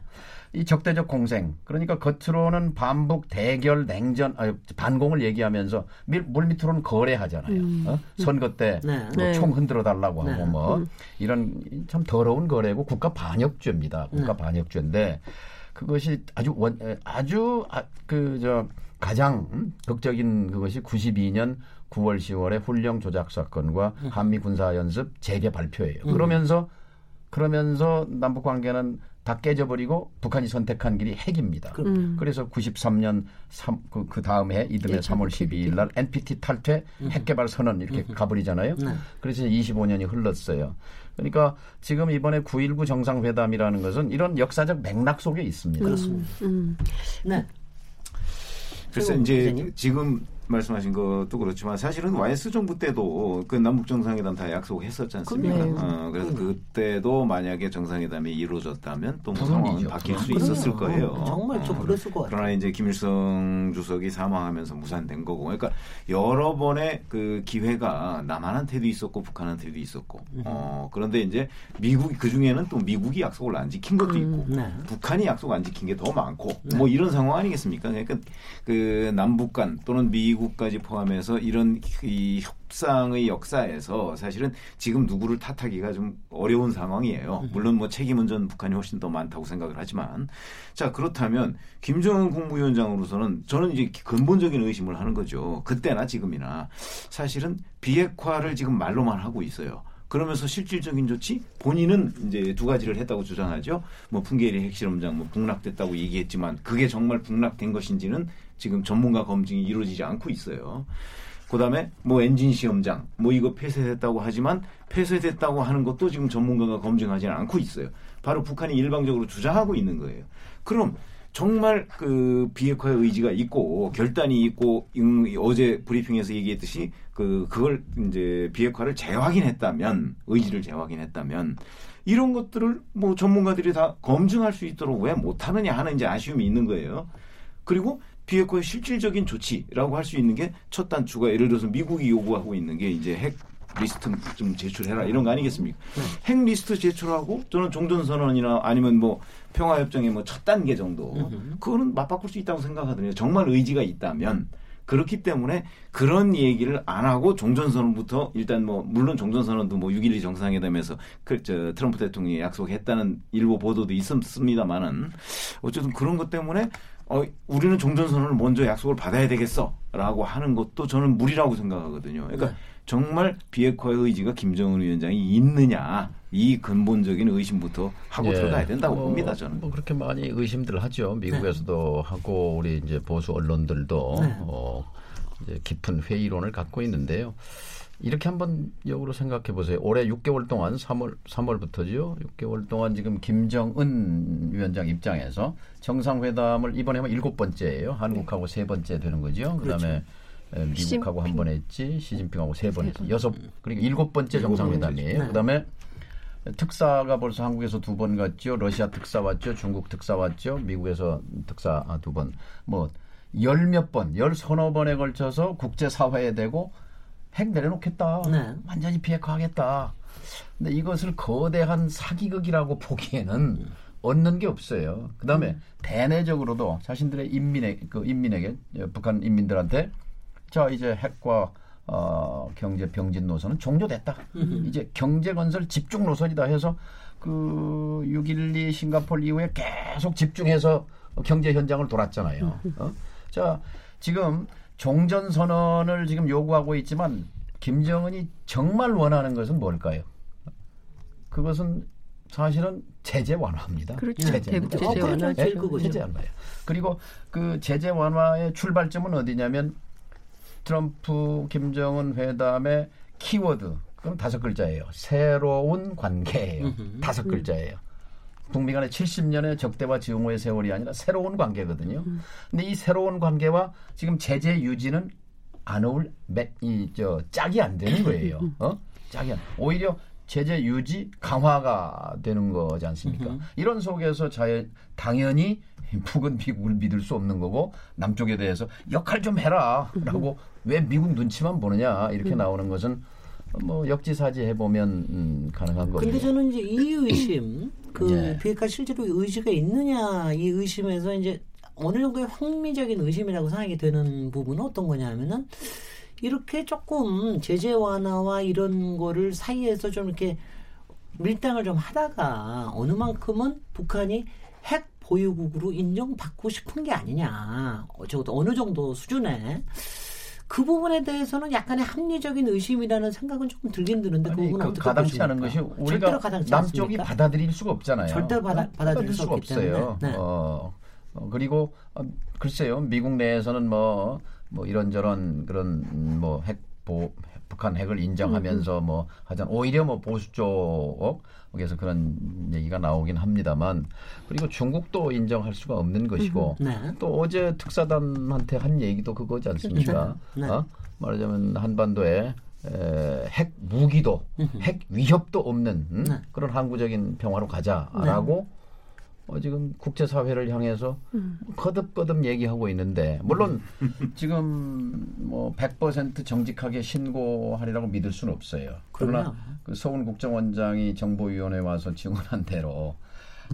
네, 네. 이 적대적 공생 그러니까 겉으로는 반북 대결 냉전 아, 반공을 얘기하면서 밀, 물 밑으로는 거래하잖아요. 어? 선거 때 네. 뭐 네. 총 흔들어 달라고 네. 하고 뭐 이런 참 더러운 거래고 국가 반역죄입니다. 국가 반역죄인데 그것이 아주 원 에, 아주 아, 그저 가장 음, 극적인 그것이 92년 9월 10월의 훈령 조작 사건과 한미 군사 연습 재개 발표예요. 그러면서 그러면서 남북 관계는 다 깨져버리고 북한이 선택한 길이 핵입니다. 음. 그래서 93년 3, 그, 그 다음 해 이듬해 예, 3월 12일 날 NPT 탈퇴 핵개발 선언 이렇게 가버리잖아요. 네. 그래서 25년이 흘렀어요. 그러니까 지금 이번에 9.19 정상회담이라는 것은 이런 역사적 맥락 속에 있습니다. 그렇습니다. 음. 네. 그래서 최고 이제 기자님. 지금 말씀하신 것도 그렇지만 사실은 YS 정부 때도 그 남북 정상회담 다 약속했었지 않습니까? 그럼요. 어, 그래서 음. 그때도 만약에 정상회담이 이루어졌다면 또 뭐. 상황은 바뀔 수 그럼요. 있었을 거예요. 어, 정말 좀 어, 그랬을 것 같아요. 그러나 이제 김일성 주석이 사망하면서 무산된 거고, 그러니까 여러 번의 그 기회가 남한한테도 있었고 북한한테도 있었고, 어 그런데 이제 미국 그 중에는 또 미국이 약속을 안 지킨 것도 있고, 네. 북한이 약속 안 지킨 게 더 많고, 뭐 이런 상황 아니겠습니까? 그러니까 그 남북 간 또는 미 국까지 포함해서 이런 이 협상의 역사에서 사실은 지금 누구를 탓하기가 좀 어려운 상황이에요. 물론 뭐 책임은 전 북한이 훨씬 더 많다고 생각을 하지만 자 그렇다면 김정은 국무위원장으로서는 저는 이제 근본적인 의심을 하는 거죠. 그때나 지금이나 사실은 비핵화를 지금 말로만 하고 있어요. 그러면서 실질적인 조치 본인은 이제 두 가지를 했다고 주장하죠. 뭐 풍계리 핵실험장 뭐 북락됐다고 얘기했지만 그게 정말 북락된 것인지는 지금 전문가 검증이 이루어지지 않고 있어요. 그다음에 뭐 엔진 시험장 뭐 이거 폐쇄됐다고 하지만 폐쇄됐다고 하는 것도 지금 전문가가 검증하지는 않고 있어요. 바로 북한이 일방적으로 주장하고 있는 거예요. 그럼 정말 그 비핵화의 의지가 있고 결단이 있고 음, 어제 브리핑에서 얘기했듯이 그 그걸 이제 비핵화를 재확인했다면 의지를 재확인했다면 이런 것들을 뭐 전문가들이 다 검증할 수 있도록 왜 못하느냐 하는 이제 아쉬움이 있는 거예요. 그리고 비핵화의 실질적인 조치라고 할 수 있는 게 첫 단추가 예를 들어서 미국이 요구하고 있는 게 이제 핵 리스트 좀 제출해라 이런 거 아니겠습니까? 핵 리스트 제출하고 저는 종전선언이나 아니면 뭐 평화협정의 뭐 첫 단계 정도 그거는 맞바꿀 수 있다고 생각하거든요. 정말 의지가 있다면 그렇기 때문에 그런 얘기를 안 하고 종전선언부터 일단 뭐 물론 종전선언도 뭐 6.12 정상회담에서 그 저 트럼프 대통령이 약속했다는 일부 보도도 있었습니다만은 어쨌든 그런 것 때문에 어, 우리는 종전선언을 먼저 약속을 받아야 되겠어라고 하는 것도 저는 무리라고 생각하거든요. 그러니까 네. 정말 비핵화의 의지가 김정은 위원장이 있느냐 이 근본적인 의심부터 하고 예. 들어가야 된다고 뭐, 봅니다. 저는. 뭐 그렇게 많이 의심들 하죠. 미국에서도 하고 우리 이제 보수 언론들도 네. 어, 이제 깊은 회의론을 갖고 있는데요. 이렇게 한번 역으로 생각해 보세요. 올해 6개월 동안 3월 3월부터죠. 6개월 동안 지금 김정은 위원장 입장에서 정상회담을 이번에 하면 일곱 번째예요. 한국하고 세 번째 되는 거죠. 그다음에 에, 미국하고 한 번 했지, 시진핑하고 세 번 했지, 여섯 그러니까 일곱 번째 정상회담이에요. 네. 그다음에 특사가 벌써 한국에서 두 번 갔죠. 러시아 특사 왔죠. 중국 특사 왔죠. 미국에서 특사 아, 두 번. 뭐 열 몇 번, 열 서너 번에 걸쳐서 국제 사회에 대고 핵 내려놓겠다. 네. 완전히 비핵화하겠다. 근데 이것을 거대한 사기극이라고 보기에는 얻는 게 없어요. 그다음에 대내적으로도 자신들의 인민에 그 인민에게 예, 북한 인민들한테 자 이제 핵과 어, 경제 병진 노선은 종료됐다. 이제 경제 건설 집중 노선이다 해서 그 6.12 싱가폴 이후에 계속 집중해서 경제 현장을 돌았잖아요. 어? 자 지금 종전 선언을 지금 요구하고 있지만 김정은이 정말 원하는 것은 뭘까요? 그것은 사실은 제재 완화입니다. 그렇죠. 제재 대북 제재 어, 그렇죠. 완화죠. 제일 그거죠. 제재 완화예요. 그리고 그 제재 완화의 출발점은 어디냐면 트럼프 김정은 회담의 키워드 그건 다섯 글자예요. 새로운 관계예요. 음흠. 다섯 글자예요. 북미 간의 70년의 적대와 증오의 세월이 아니라 새로운 관계거든요. 근데 이 새로운 관계와 지금 제재 유지는 안 어울 이저 짝이 안 되는 거예요. 어? 짝이 안. 오히려 제재 유지 강화가 되는 거지 않습니까? 이런 속에서 자연 당연히 북은 미국을 믿을 수 없는 거고 남쪽에 대해서 역할 좀 해라라고 왜 미국 눈치만 보느냐 이렇게 나오는 것은 뭐 역지사지 해보면 음, 가능한 거죠. 근데 저는 이제 이 의심, 그 예. 비핵화 실제로 의지가 있느냐 이 의심에서 이제 어느 정도의 황미적인 의심이라고 생각이 되는 부분은 어떤 거냐면은 이렇게 조금 제재 완화와 이런 거를 사이에서 좀 이렇게 밀당을 좀 하다가 어느 만큼은 북한이 핵 보유국으로 인정받고 싶은 게 아니냐. 어, 적어도 어느 정도 수준에 그 부분에 대해서는 약간의 합리적인 의심이라는 생각은 조금 들긴 드는데 그 아니, 부분은 그 어떻게 가당치 않은 것이? 우리가 절대로 가당치 남쪽이 않습니까? 받아들일 수가 없잖아요. 절대 받아- 어? 받아들일 수 수가 없어요. 네. 어, 어, 그리고 어, 글쎄요, 미국 내에서는 뭐, 뭐 이런저런 그런 음, 뭐핵 보, 북한 핵을 인정하면서 뭐 하자 오히려 뭐 보수 쪽에서 그런 얘기가 나오긴 합니다만 그리고 중국도 인정할 수가 없는 것이고 네. 또 어제 특사단한테 한 얘기도 그거지 않습니까? 네. 네. 어? 말하자면 한반도에 에, 핵 무기도 핵 위협도 없는 음? 네. 그런 항구적인 평화로 가자라고 어, 지금 국제사회를 향해서 거듭거듭 얘기하고 있는데 물론 지금 뭐 100% 정직하게 신고하리라고 믿을 수는 없어요. 그러나. 그 서훈 국정원장이 정보위원회 와서 증언한 대로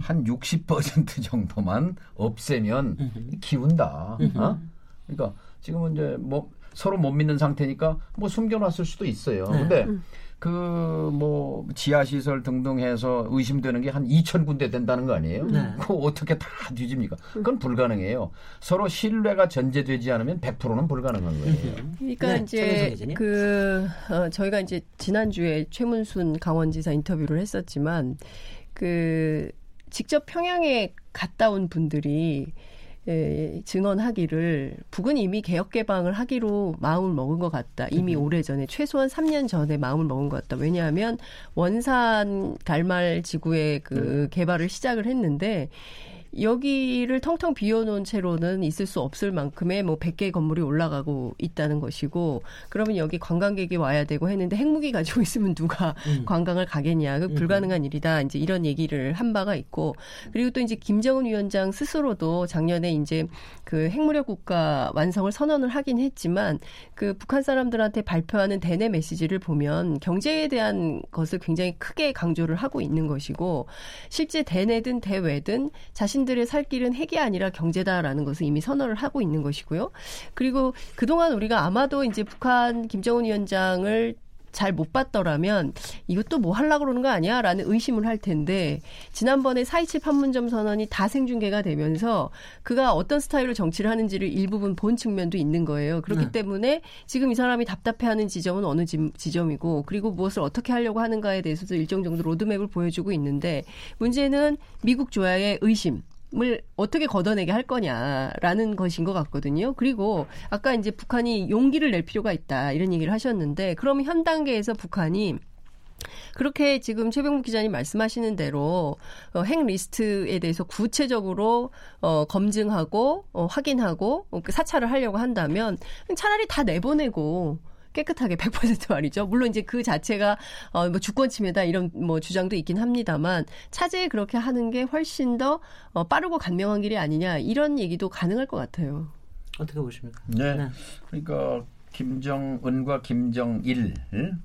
한 60% 정도만 없애면 기운다. 어? 그러니까 지금은 이제 뭐 서로 못 믿는 상태니까 뭐 숨겨놨을 수도 있어요. 네. 근데 그 뭐 지하 시설 등등 해서 의심되는 게 한 2천 군데 된다는 거 아니에요? 네. 그거 어떻게 다 뒤집니까? 그건 불가능해요. 서로 신뢰가 전제되지 않으면 100%는 불가능한 거예요. 그러니까 네, 이제. 그 어, 저희가 이제 지난주에 최문순 강원지사 인터뷰를 했었지만 그 직접 평양에 갔다 온 분들이 에, 증언하기를 북은 이미 개혁 개방을 하기로 마음을 먹은 것 같다. 이미 오래 전에 최소한 3년 전에 마음을 먹은 것 같다. 왜냐하면 원산 갈말 지구의 그 개발을 시작을 했는데 여기를 텅텅 비워놓은 채로는 있을 수 없을 만큼의 뭐 100개 건물이 올라가고 있다는 것이고 그러면 여기 관광객이 와야 되고 했는데 핵무기 가지고 있으면 누가 관광을 가겠냐. 그 불가능한 일이다. 이제 이런 얘기를 한 바가 있고 그리고 또 이제 김정은 위원장 스스로도 작년에 이제 그 핵무력 국가 완성을 선언을 하긴 했지만 그 북한 사람들한테 발표하는 대내 메시지를 보면 경제에 대한 것을 굉장히 크게 강조를 하고 있는 것이고 실제 대내든 대외든 자신 들의 살 길은 핵이 아니라 경제다라는 것을 이미 선언을 하고 있는 것이고요. 그리고 그동안 우리가 아마도 이제 북한 김정은 위원장을 잘 못 봤더라면 이것도 뭐 하려고 그러는 거 아니야? 라는 의심을 할 텐데 지난번에 4.27 판문점 선언이 다 생중계가 되면서 그가 어떤 스타일로 정치를 하는지를 일부분 본 측면도 있는 거예요. 그렇기 네. 때문에 지금 이 사람이 답답해하는 지점은 어느 지, 지점이고 그리고 무엇을 어떻게 하려고 하는가에 대해서도 일정 정도 로드맵을 보여주고 있는데 문제는 미국 조야의 의심. 을 어떻게 걷어내게 할 거냐라는 것인 것 같거든요. 그리고 아까 이제 북한이 용기를 낼 필요가 있다 이런 얘기를 하셨는데 그러면 현 단계에서 북한이 그렇게 지금 최병국 기자님 말씀하시는 대로 어, 핵 리스트에 대해서 구체적으로 어, 검증하고 어, 확인하고 어, 그 사찰을 하려고 한다면 차라리 다 내보내고 깨끗하게 100% 말이죠. 물론 이제 그 자체가 어, 뭐 주권 침해다 이런 뭐 주장도 있긴 합니다만 차제에 그렇게 하는 게 훨씬 더 어, 빠르고 간명한 길이 아니냐 이런 얘기도 가능할 것 같아요. 어떻게 보십니까? 네. 네. 그러니까 김정은과 김정일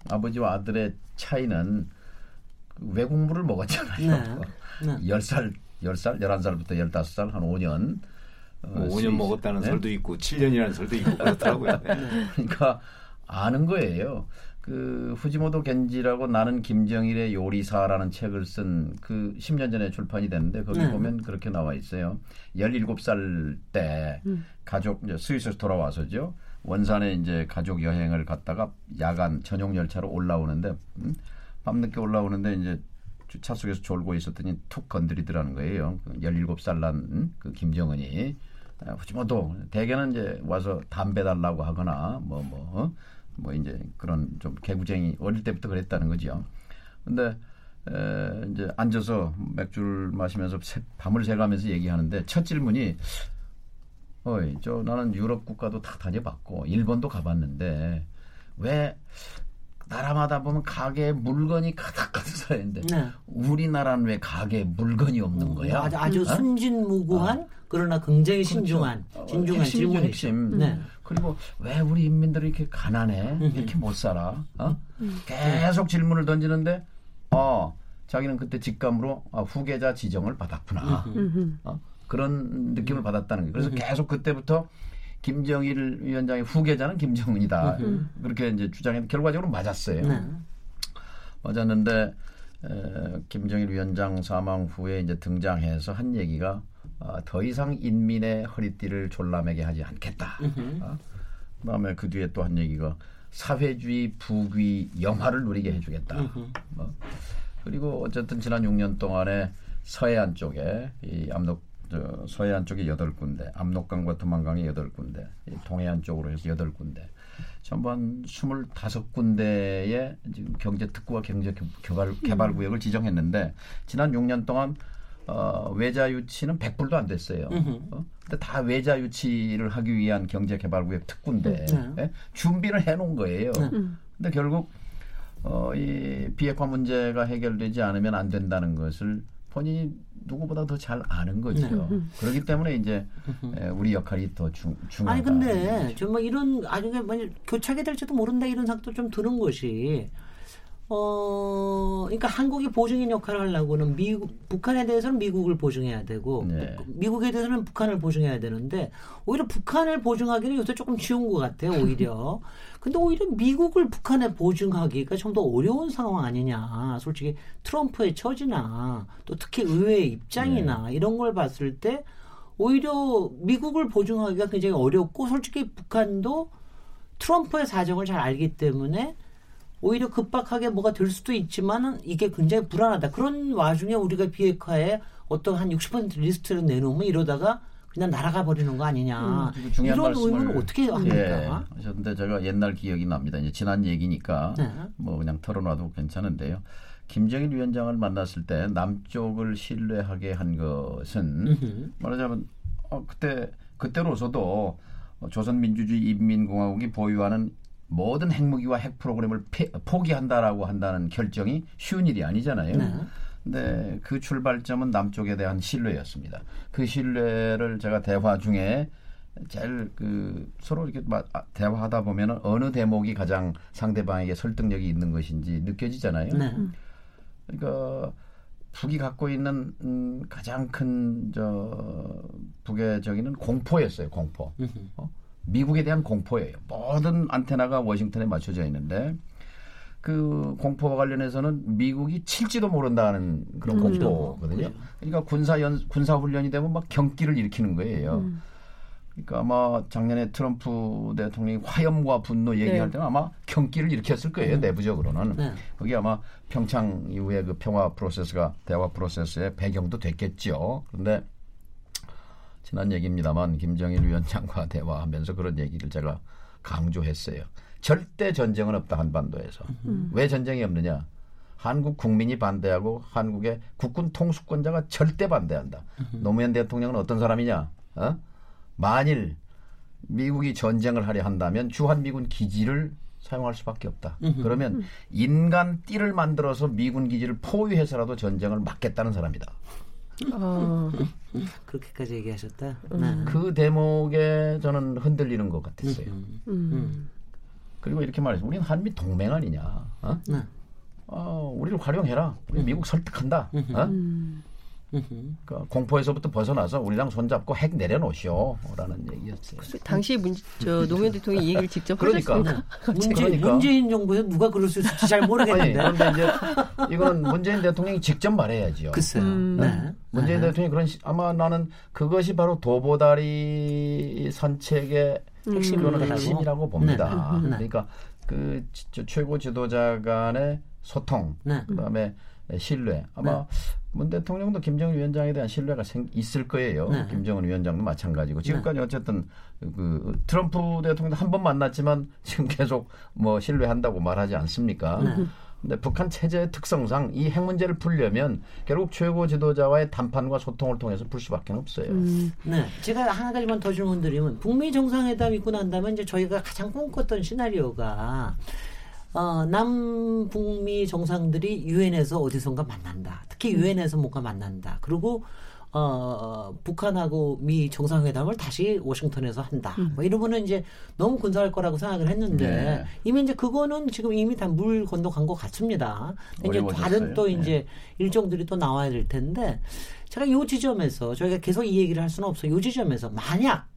아버지와 아들의 차이는 그 외국물을 먹었잖아요. 네. 네. 열살 10살, 11살부터 15살, 한 5년. 어, 뭐 5년 스위스- 먹었다는 네? 설도 있고 7년이라는 설도 있고 그렇더라고요. 네. 그러니까 아는 거예요. 그 후지모토 겐지라고 나는 김정일의 요리사라는 책을 쓴 그 10년 전에 출판이 됐는데 거기 네. 보면 그렇게 나와 있어요. 17살 때 가족 이제 스위스에서 돌아와서죠. 원산에 이제 가족 여행을 갔다가 야간 전용 열차로 올라오는데 음, 밤늦게 올라오는데 이제 주- 차 속에서 졸고 있었더니 툭 건드리더라는 거예요. 그 17살 난그 김정은이 아, 후지모토 대개는 이제 와서 담배 달라고 하거나 뭐뭐 어? 뭐 이제 그런 좀 개구쟁이 어릴 때부터 그랬다는 거죠. 근데 에, 이제 앉아서 맥주를 마시면서 새- 밤을 새가면서 얘기하는데 첫 질문이 어이 저 나는 유럽 국가도 다 다녀봤고 일본도 가봤는데 왜 나라마다 보면 가게에 물건이 가득가득 서 있는데 네. 우리나라는 왜 가게에 물건이 없는 거야? 아주, 아주 어? 순진무구한 그러나 굉장히 신중한 어, 진중한 핵심이죠, 질문이죠. 핵심. 네. 그리고 왜 우리 인민들이 이렇게 가난해? 이렇게 못 살아? 어? 계속 질문을 던지는데, 어, 자기는 그때 직감으로 아, 후계자 지정을 받았구나. 어? 그런 느낌을 받았다는 거예요. 그래서 계속 그때부터 김정일 위원장의 후계자는 김정은이다. 그렇게 이제 주장했는데 결과적으로 맞았어요. 네. 맞았는데 에, 김정일 위원장 사망 후에 이제 등장해서 한 얘기가 아, 더 이상 인민의 허리띠를 졸라매게 하지 않겠다. 아, 그다음에 그 뒤에 또 한 얘기가 사회주의 부귀 영화를 누리게 해주겠다. 뭐. 그리고 어쨌든 지난 6년 동안에 서해안 쪽에 이 압록 저 서해안 쪽에 여덟 군데, 압록강과 두만강에 여덟 군데, 이 동해안 쪽으로 해서 여덟 군데. 전부 한 25군데의 지금 경제 특구와 경제 개발, 개발 구역을 지정했는데 지난 6년 동안 어, 외자 유치는 100불도 안 됐어요. 어? 근데 다 외자 유치를 하기 위한 경제 개발 구역 특구인데 네. 예? 준비를 해 놓은 거예요. 근데 결국 어, 이 비핵화 문제가 해결되지 않으면 안 된다는 것을 본인이 누구보다 더 잘 아는 거죠. 그렇기 때문에 이제 에, 우리 역할이 더 중, 중요하다. 아니 근데 정말 이런 나중에 만약 교착이 될지도 모른다 이런 생각도 좀 드는 것이 어 그러니까 한국이 보증인 역할을 하려고는 미국 북한에 대해서는 미국을 보증해야 되고 네. 미국에 대해서는 북한을 보증해야 되는데 오히려 북한을 보증하기는 요새 조금 쉬운 것 같아요 오히려. 근데 오히려 미국을 북한에 보증하기가 좀 더 어려운 상황 아니냐. 솔직히 트럼프의 처지나 또 특히 의회의 입장이나 이런 걸 봤을 때 오히려 미국을 보증하기가 굉장히 어렵고 솔직히 북한도 트럼프의 사정을 잘 알기 때문에 오히려 급박하게 뭐가 될 수도 있지만은 이게 굉장히 불안하다. 그런 와중에 우리가 비핵화에 어떤 한 60% 리스트를 내놓으면 이러다가 그냥 날아가 버리는 거 아니냐. 중요한 이런 말씀을 의문을 어떻게 합니까? 예, 하셨는데 제가 옛날 기억이 납니다. 이제 지난 얘기니까 네. 뭐 그냥 털어놔도 괜찮은데요. 김정일 위원장을 만났을 때 남쪽을 신뢰하게 한 것은 음흠. 말하자면 어, 그때 그때로서도 조선민주주의 인민공화국이 보유하는 모든 핵무기와 핵 프로그램을 폐- 포기한다라고 한다는 결정이 쉬운 일이 아니잖아요. 네. 근데 그 출발점은 남쪽에 대한 신뢰였습니다. 그 신뢰를 제가 대화 중에 제일 그 서로 이렇게 막 아, 대화하다 보면 어느 대목이 가장 상대방에게 설득력이 있는 것인지 느껴지잖아요. 네. 그러니까 북이 갖고 있는 음, 가장 큰 저 북의 저기는 공포였어요. 공포. 어? 미국에 대한 공포예요. 모든 안테나가 워싱턴에 맞춰져 있는데 그 공포와 관련해서는 미국이 칠지도 모른다는 그런 공포거든요. 그러니까 군사 연 군사 훈련이 되면 막 경기를 일으키는 거예요. 그러니까 아마 작년에 트럼프 대통령이 화염과 분노 얘기할 네. 때는 아마 경기를 일으켰을 거예요. 내부적으로는. 네. 그게 아마 평창 이후에 그 평화 프로세스가 대화 프로세스의 배경도 됐겠죠. 그런데 지난 얘기입니다만 김정일 위원장과 대화하면서 그런 얘기를 제가 강조했어요. 절대 전쟁은 없다 한반도에서. 왜 전쟁이 없느냐? 한국 국민이 반대하고 한국의 국군 통수권자가 절대 반대한다. 노무현 대통령은 어떤 사람이냐? 어? 만일 미국이 전쟁을 하려 한다면 주한미군 기지를 사용할 수밖에 없다. 그러면 인간 띠를 만들어서 미군 기지를 포위해서라도 전쟁을 막겠다는 사람이다. 어, 그렇게까지 얘기하셨다. 음. 네. 그 대목에 저는 흔들리는 것 같았어요. 음. 그리고 이렇게 말해서 우리는 한미 동맹 아니냐? 어? 네. 어, 우리를 활용해라. 우리 미국 설득한다. 어? 음. 그러니까 공포에서부터 벗어나서 우리랑 손잡고 핵 내려놓으시오라는 얘기였어요. 당시 문, 저 노무현 대통령이 이 얘기를 직접 그러니까. 하셨습니까? 문재, 그러니까. 문재인 정부에서 누가 그럴 수 있을지 잘 아니, 모르겠는데. 그런데 이제 이거는 문재인 대통령이 직접 말해야죠. 글쎄요. 음. 네. 문재인 네. 대통령이 그런 시- 아마 나는 그것이 바로 도보다리 선책의 핵심 그런 거라고? 핵심이라고 봅니다. 네. 그러니까 그 지- 저 최고 지도자 간의 소통, 네. 그다음에 신뢰. 아마 문 대통령도 김정은 위원장에 대한 신뢰가 생, 있을 거예요. 네. 김정은 위원장도 마찬가지고 지금까지 어쨌든 그 트럼프 대통령도 한 번 만났지만 지금 계속 뭐 신뢰한다고 말하지 않습니까? 네. 근데 북한 체제의 특성상 이 핵 문제를 풀려면 결국 최고 지도자와의 담판과 소통을 통해서 풀 수밖에 없어요. 음. 네, 제가 한 가지만 더 질문 드리면 북미 정상회담 있고 난 다음에 이제 저희가 가장 꿈꿨던 시나리오가 어, 남북미 정상들이 유엔에서 어디선가 만난다. 특히 유엔에서 뭔가 만난다. 그리고 어, 북한하고 미 정상회담을 다시 워싱턴에서 한다. 뭐 이러면은 이제 너무 근사할 거라고 생각을 했는데 네. 이미 이제 그거는 지금 이미 다 물 건너 간 것 같습니다. 이제. 다른 또 네. 이제 일정들이 또 나와야 될 텐데 제가 요 지점에서 저희가 계속 이 얘기를 할 수는 없어요. 요 지점에서 만약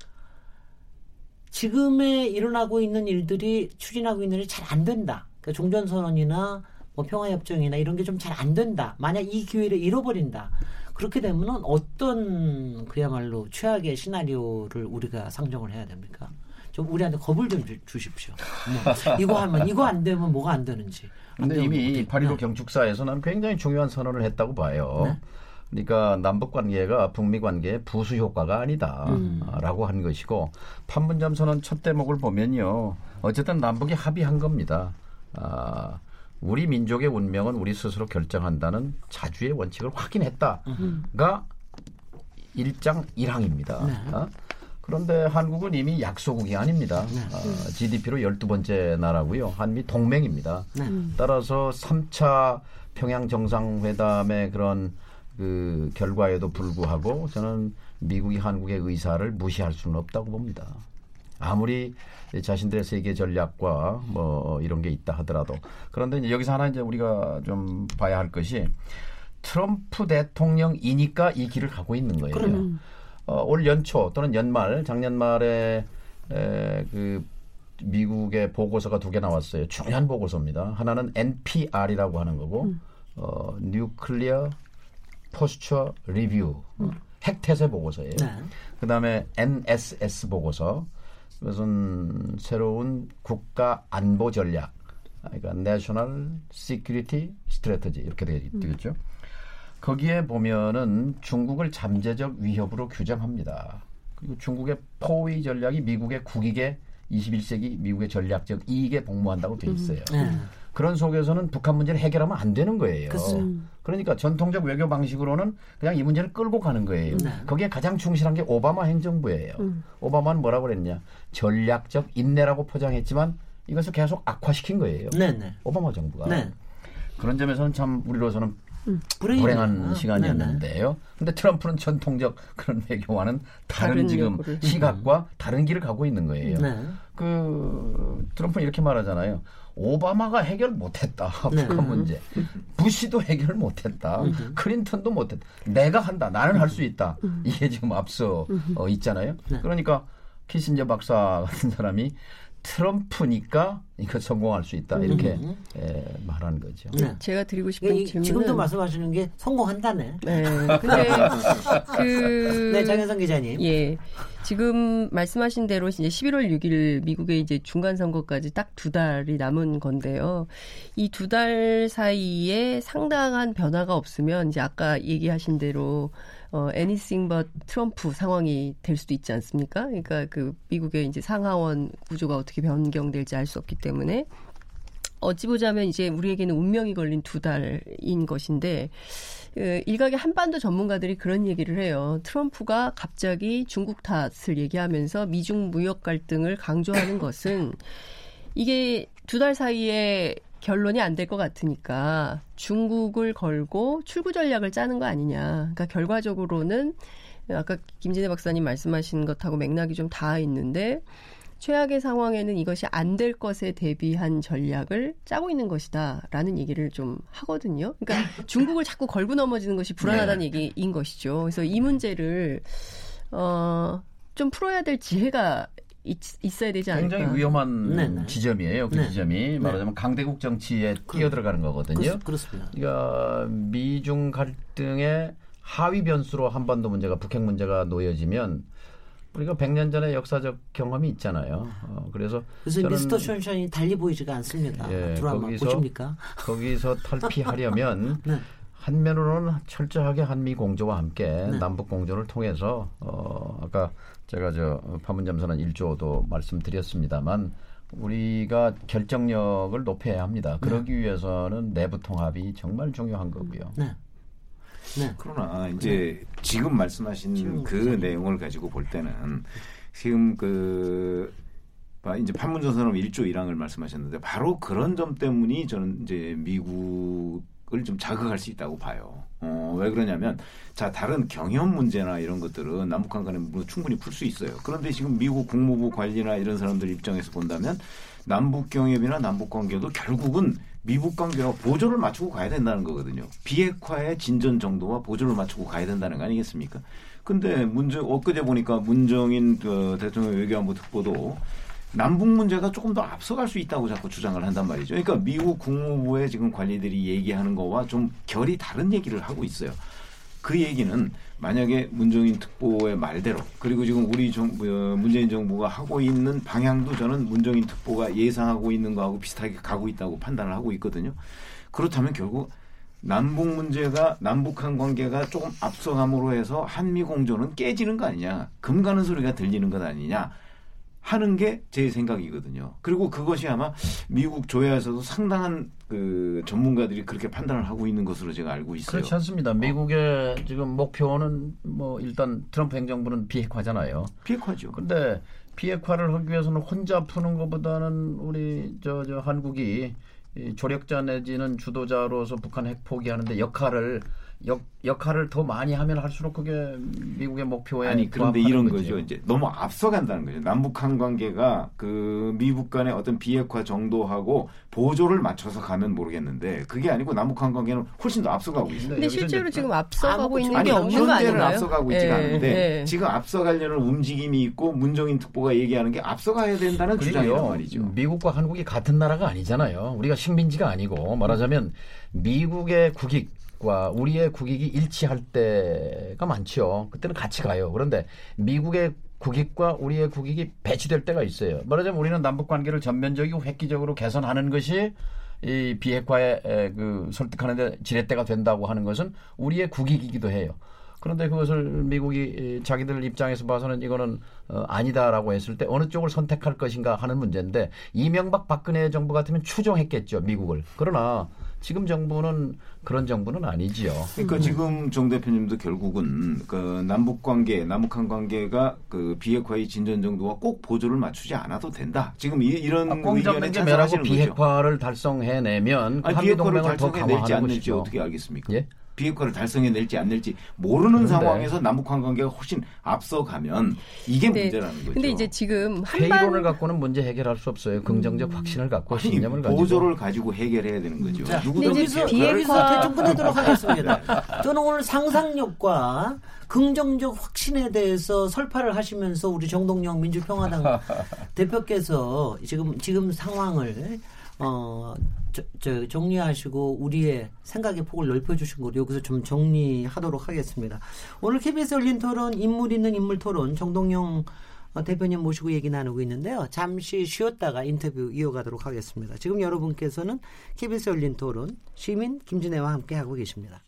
지금에 일어나고 있는 일들이 추진하고 있는 일이 잘 안 된다. 그러니까 종전선언이나 뭐 평화협정이나 이런 게 좀 잘 안 된다. 만약 이 기회를 잃어버린다. 그렇게 되면은 어떤 그야말로 최악의 시나리오를 우리가 상정을 해야 됩니까? 좀 우리한테 겁을 좀 주, 십시오 이거 하면 이거 안 되면 뭐가 안 되는지. 안 근데 이미 8.15 네. 경축사에서는 굉장히 중요한 선언을 했다고 봐요. 네. 그러니까 남북 관계가 북미 관계의 부수 효과가 아니다라고 한 것이고 판문점 선언 첫 대목을 보면요. 어쨌든 남북이 합의한 겁니다. 아, 우리 민족의 운명은 우리 스스로 결정한다는 자주의 원칙을 확인했다가 일장 1항입니다. 네. 어? 그런데 한국은 이미 약소국이 아닙니다. 네. 어, GDP로 12번째 나라고요. 한미 동맹입니다. 네. 따라서 3차 평양 정상회담의 그런 그 결과에도 불구하고 저는 미국이 한국의 의사를 무시할 수는 없다고 봅니다. 아무리 자신들의 세계 전략과 뭐 이런 게 있다 하더라도 그런데 이제 여기서 하나 이제 우리가 좀 봐야 할 것이 트럼프 대통령이니까 이 길을 가고 있는 거예요. 그러면. 어, 올 연초 또는 연말 작년 말에 에, 그 미국의 보고서가 두 개 나왔어요. 중요한 보고서입니다. 하나는 NPR이라고 하는 거고 어, 뉴클리어 포스처 리뷰 어, 핵태세 보고서예요. 네. 그다음에 NSS 보고서 그것은 새로운 국가 안보 전략 아, 그러니까 National Security Strategy 이렇게 되겠죠. 거기에 보면은 중국을 잠재적 위협으로 규정합니다. 그리고 중국의 포위 전략이 미국의 국익에 21세기 미국의 전략적 이익에 복무한다고 돼 있어요. 네. 그런 속에서는 북한 문제를 해결하면 안 되는 거예요. 글쎄. 그러니까 전통적 외교 방식으로는 그냥 이 문제를 끌고 가는 거예요. 네. 거기에 가장 충실한 게 오바마 행정부예요. 오바마는 뭐라고 그랬냐? 전략적 인내라고 포장했지만 이것을 계속 악화시킨 거예요. 네, 네. 오바마 정부가. 네. 그런 점에서는 참 우리로서는 불행이네요. 불행한 아, 시간이었는데요. 근데 트럼프는 전통적 그런 외교와는 다른, 다른 지금. 시각과 다른 길을 가고 있는 거예요. 네. 그 트럼프는 이렇게 말하잖아요. 오바마가 해결 못했다 네. 북한 문제. 부시도 해결 못했다. 클린턴도 못했다. 내가 한다. 나는 할 수 있다. 이게 지금 앞서 어, 있잖아요. 네. 그러니까 키신저 박사 같은 사람이 트럼프니까 이거 성공할 수 있다 이렇게 음. 에, 말하는 거죠. 네. 제가 드리고 싶은 이- 질문은 지금도 말씀하시는 게 성공한다네. 네. 근데 그 네, 장현성 기자님. 예. 지금 말씀하신 대로 이제 11월 6일 미국의 이제 중간 선거까지 딱 두 달이 남은 건데요. 이 두 달 사이에 상당한 변화가 없으면 이제 아까 얘기하신 대로 어 anything but 트럼프 상황이 될 수도 있지 않습니까? 그러니까 그 미국의 이제 상하원 구조가 어떻게 변경될지 알 수 없기 때문에 어찌 보자면 이제 우리에게는 운명이 걸린 두 달인 것인데 그 일각의 한반도 전문가들이 그런 얘기를 해요. 트럼프가 갑자기 중국 탓을 얘기하면서 미중 무역 갈등을 강조하는 것은 이게 두 달 사이에 결론이 안 될 것 같으니까 중국을 걸고 출구 전략을 짜는 거 아니냐. 그러니까 결과적으로는 아까 김진애 박사님 말씀하신 것하고 맥락이 좀 닿아 있는데 최악의 상황에는 이것이 안 될 것에 대비한 전략을 짜고 있는 것이다라는 얘기를 좀 하거든요. 그러니까 중국을 자꾸 걸고 넘어지는 것이 불안하다는 얘기인 것이죠. 그래서 이 문제를 어, 좀 풀어야 될 지혜가 있, 어야 되지 않을까. 굉장히 위험한 네네. 지점이에요. 그 네. 지점이 말하자면 강대국 정치에 뛰어들어가는 거거든요. 그렇, 그렇 습니다. 그러니까 미중 갈등의 하위 변수로 한반도 문제가 북핵 문제가 놓여지면 우리가 100년 전에 역사적 경험이 있잖아요. 어, 그래서 그래서 저는 미스터 션션이 달리 보이지가 않습니다. 예, 드라마 거기서 보십니까? 거기서 탈피하려면 네. 한면으로는 철저하게 한미 공조와 함께 네. 남북 공조를 통해서 어 아까 제가 저 판문점선언 1조도 말씀드렸습니다만 우리가 결정력을 높여야 합니다. 그러기 위해서는 내부 통합이 정말 중요한 거고요. 네. 네. 그러나 이제 지금 말씀하신 지금 그 무슨- 내용을 가지고 볼 때는 지금 그 봐, 이제 판문점 선언 1조 1항을 말씀하셨는데 바로 그런 점 때문이 저는 이제 미국을 좀 자극할 수 있다고 봐요. 어, 왜 그러냐면 자 다른 경협 문제나 이런 것들은 남북한 간에 뭐 충분히 풀 수 있어요. 그런데 지금 미국 국무부 관리나 이런 사람들 입장에서 본다면 남북 경협이나 남북 관계도 결국은 미국 관계와 보조를 맞추고 가야 된다는 거거든요. 비핵화의 진전 정도와 보조를 맞추고 가야 된다는 거 아니겠습니까? 근데 문제 엊그제 보니까 문정인 그 대통령 외교안보 특보도 남북 문제가 조금 더 앞서갈 수 있다고 자꾸 주장을 한단 말이죠. 그러니까 미국 국무부의 지금 관리들이 얘기하는 거와 좀 결이 다른 얘기를 하고 있어요. 그 얘기는 만약에 문정인 특보의 말대로 그리고 지금 우리 정, 어, 문재인 정부가 하고 있는 방향도 저는 문정인 특보가 예상하고 있는 거하고 비슷하게 가고 있다고 판단을 하고 있거든요. 그렇다면 결국 남북 문제가 남북한 관계가 조금 앞서감으로 해서 한미 공조는 깨지는 거 아니냐 금 가는 소리가 들리는 것 아니냐 하는 게 제 생각이거든요. 그리고 그것이 아마 미국 조야에서도 상당한 그 전문가들이 그렇게 판단을 하고 있는 것으로 제가 알고 있어요. 그렇지 않습니다. 미국의 지금 목표는 뭐 일단 트럼프 행정부는 비핵화잖아요. 비핵화죠. 근데 비핵화를 하기 위해서는 혼자 푸는 것보다는 우리 저, 저 한국이 이 조력자 내지는 주도자로서 북한 핵 포기하는데 역할을 역, 역할을 더 많이 하면 할수록 그게 미국의 목표에 아니 그런데 이런 거죠. 거죠. 이제 너무 앞서간다는 거죠. 남북한 관계가 그 미국 간의 어떤 비핵화 정도하고 보조를 맞춰서 가면 모르겠는데 그게 아니고 남북한 관계는 훨씬 더 앞서가고 있어요. 근데 실제로 지금 앞서가고 있는 아니 게 없는 거 아닌가요? 앞서가고 있지가 예, 않은데 예. 지금 앞서가려는 움직임이 있고 문정인 특보가 얘기하는 게 앞서가야 된다는 주장이란 그리고요, 말이죠. 미국과 한국이 같은 나라가 아니잖아요. 우리가 식민지가 아니고 말하자면 미국의 국익 과 우리의 국익이 일치할 때가 많죠. 그때는 같이 가요. 그런데 미국의 국익과 우리의 국익이 배치될 때가 있어요. 말하자면 우리는 남북 관계를 전면적이고 획기적으로 개선하는 것이 이 비핵화에 에, 그 설득하는데 지렛대가 된다고 하는 것은 우리의 국익이기도 해요. 그런데 그것을 미국이 이, 자기들 입장에서 봐서는 이거는 어, 아니다라고 했을 때 어느 쪽을 선택할 것인가 하는 문제인데 이명박 박근혜 정부 같으면 추종했겠죠 미국을. 그러나 지금 정부는 그런 정부는 아니지요. 그러니까 지금 정 대표님도 결국은 그 남북 관계, 남북한 관계가 그 비핵화의 진전 정도와 꼭 보조를 맞추지 않아도 된다. 지금 이, 런 아, 꽁 의견에 찬성하시는 거죠. 비핵화를 달성해내면 아니, 한미 비핵화를 동맹을 더 달성해 낼지 강화하는 안 낼지 것이죠. 어떻게 알겠습니까? 예? 비핵화를 달성해 낼지 안 낼지 모르는 그런데- 상황에서 남북한 관계가 훨씬 앞서가면 이게 네. 문제라는 거죠. 근데 이제 지금 회의론을 한반 갖고는 문제 해결할 수 없어요. 긍정적 확신을 갖고 아니, 신념을 가지고. 보조를 가지고 해결해야 되는 거죠. 자, 누구든 근데 이제 비핵화- 대충 끝내도록 하겠습니다. 저는 오늘 상상력과 긍정적 확신에 대해서 설파를 하시면서 우리 정동영 민주평화당 대표께서 지금 지금 상황을 어, 저, 저 정리하시고 우리의 생각의 폭을 넓혀주신 거 여기서 좀 정리하도록 하겠습니다. 오늘 KBS 열린 토론 인물 있는 인물 토론 정동영 어, 대표님 모시고 얘기 나누고 있는데요. 잠시 쉬었다가 인터뷰 이어가도록 하겠습니다. 지금 여러분께서는 KBS 열린 토론 시민 김진애와 함께 하고 계십니다.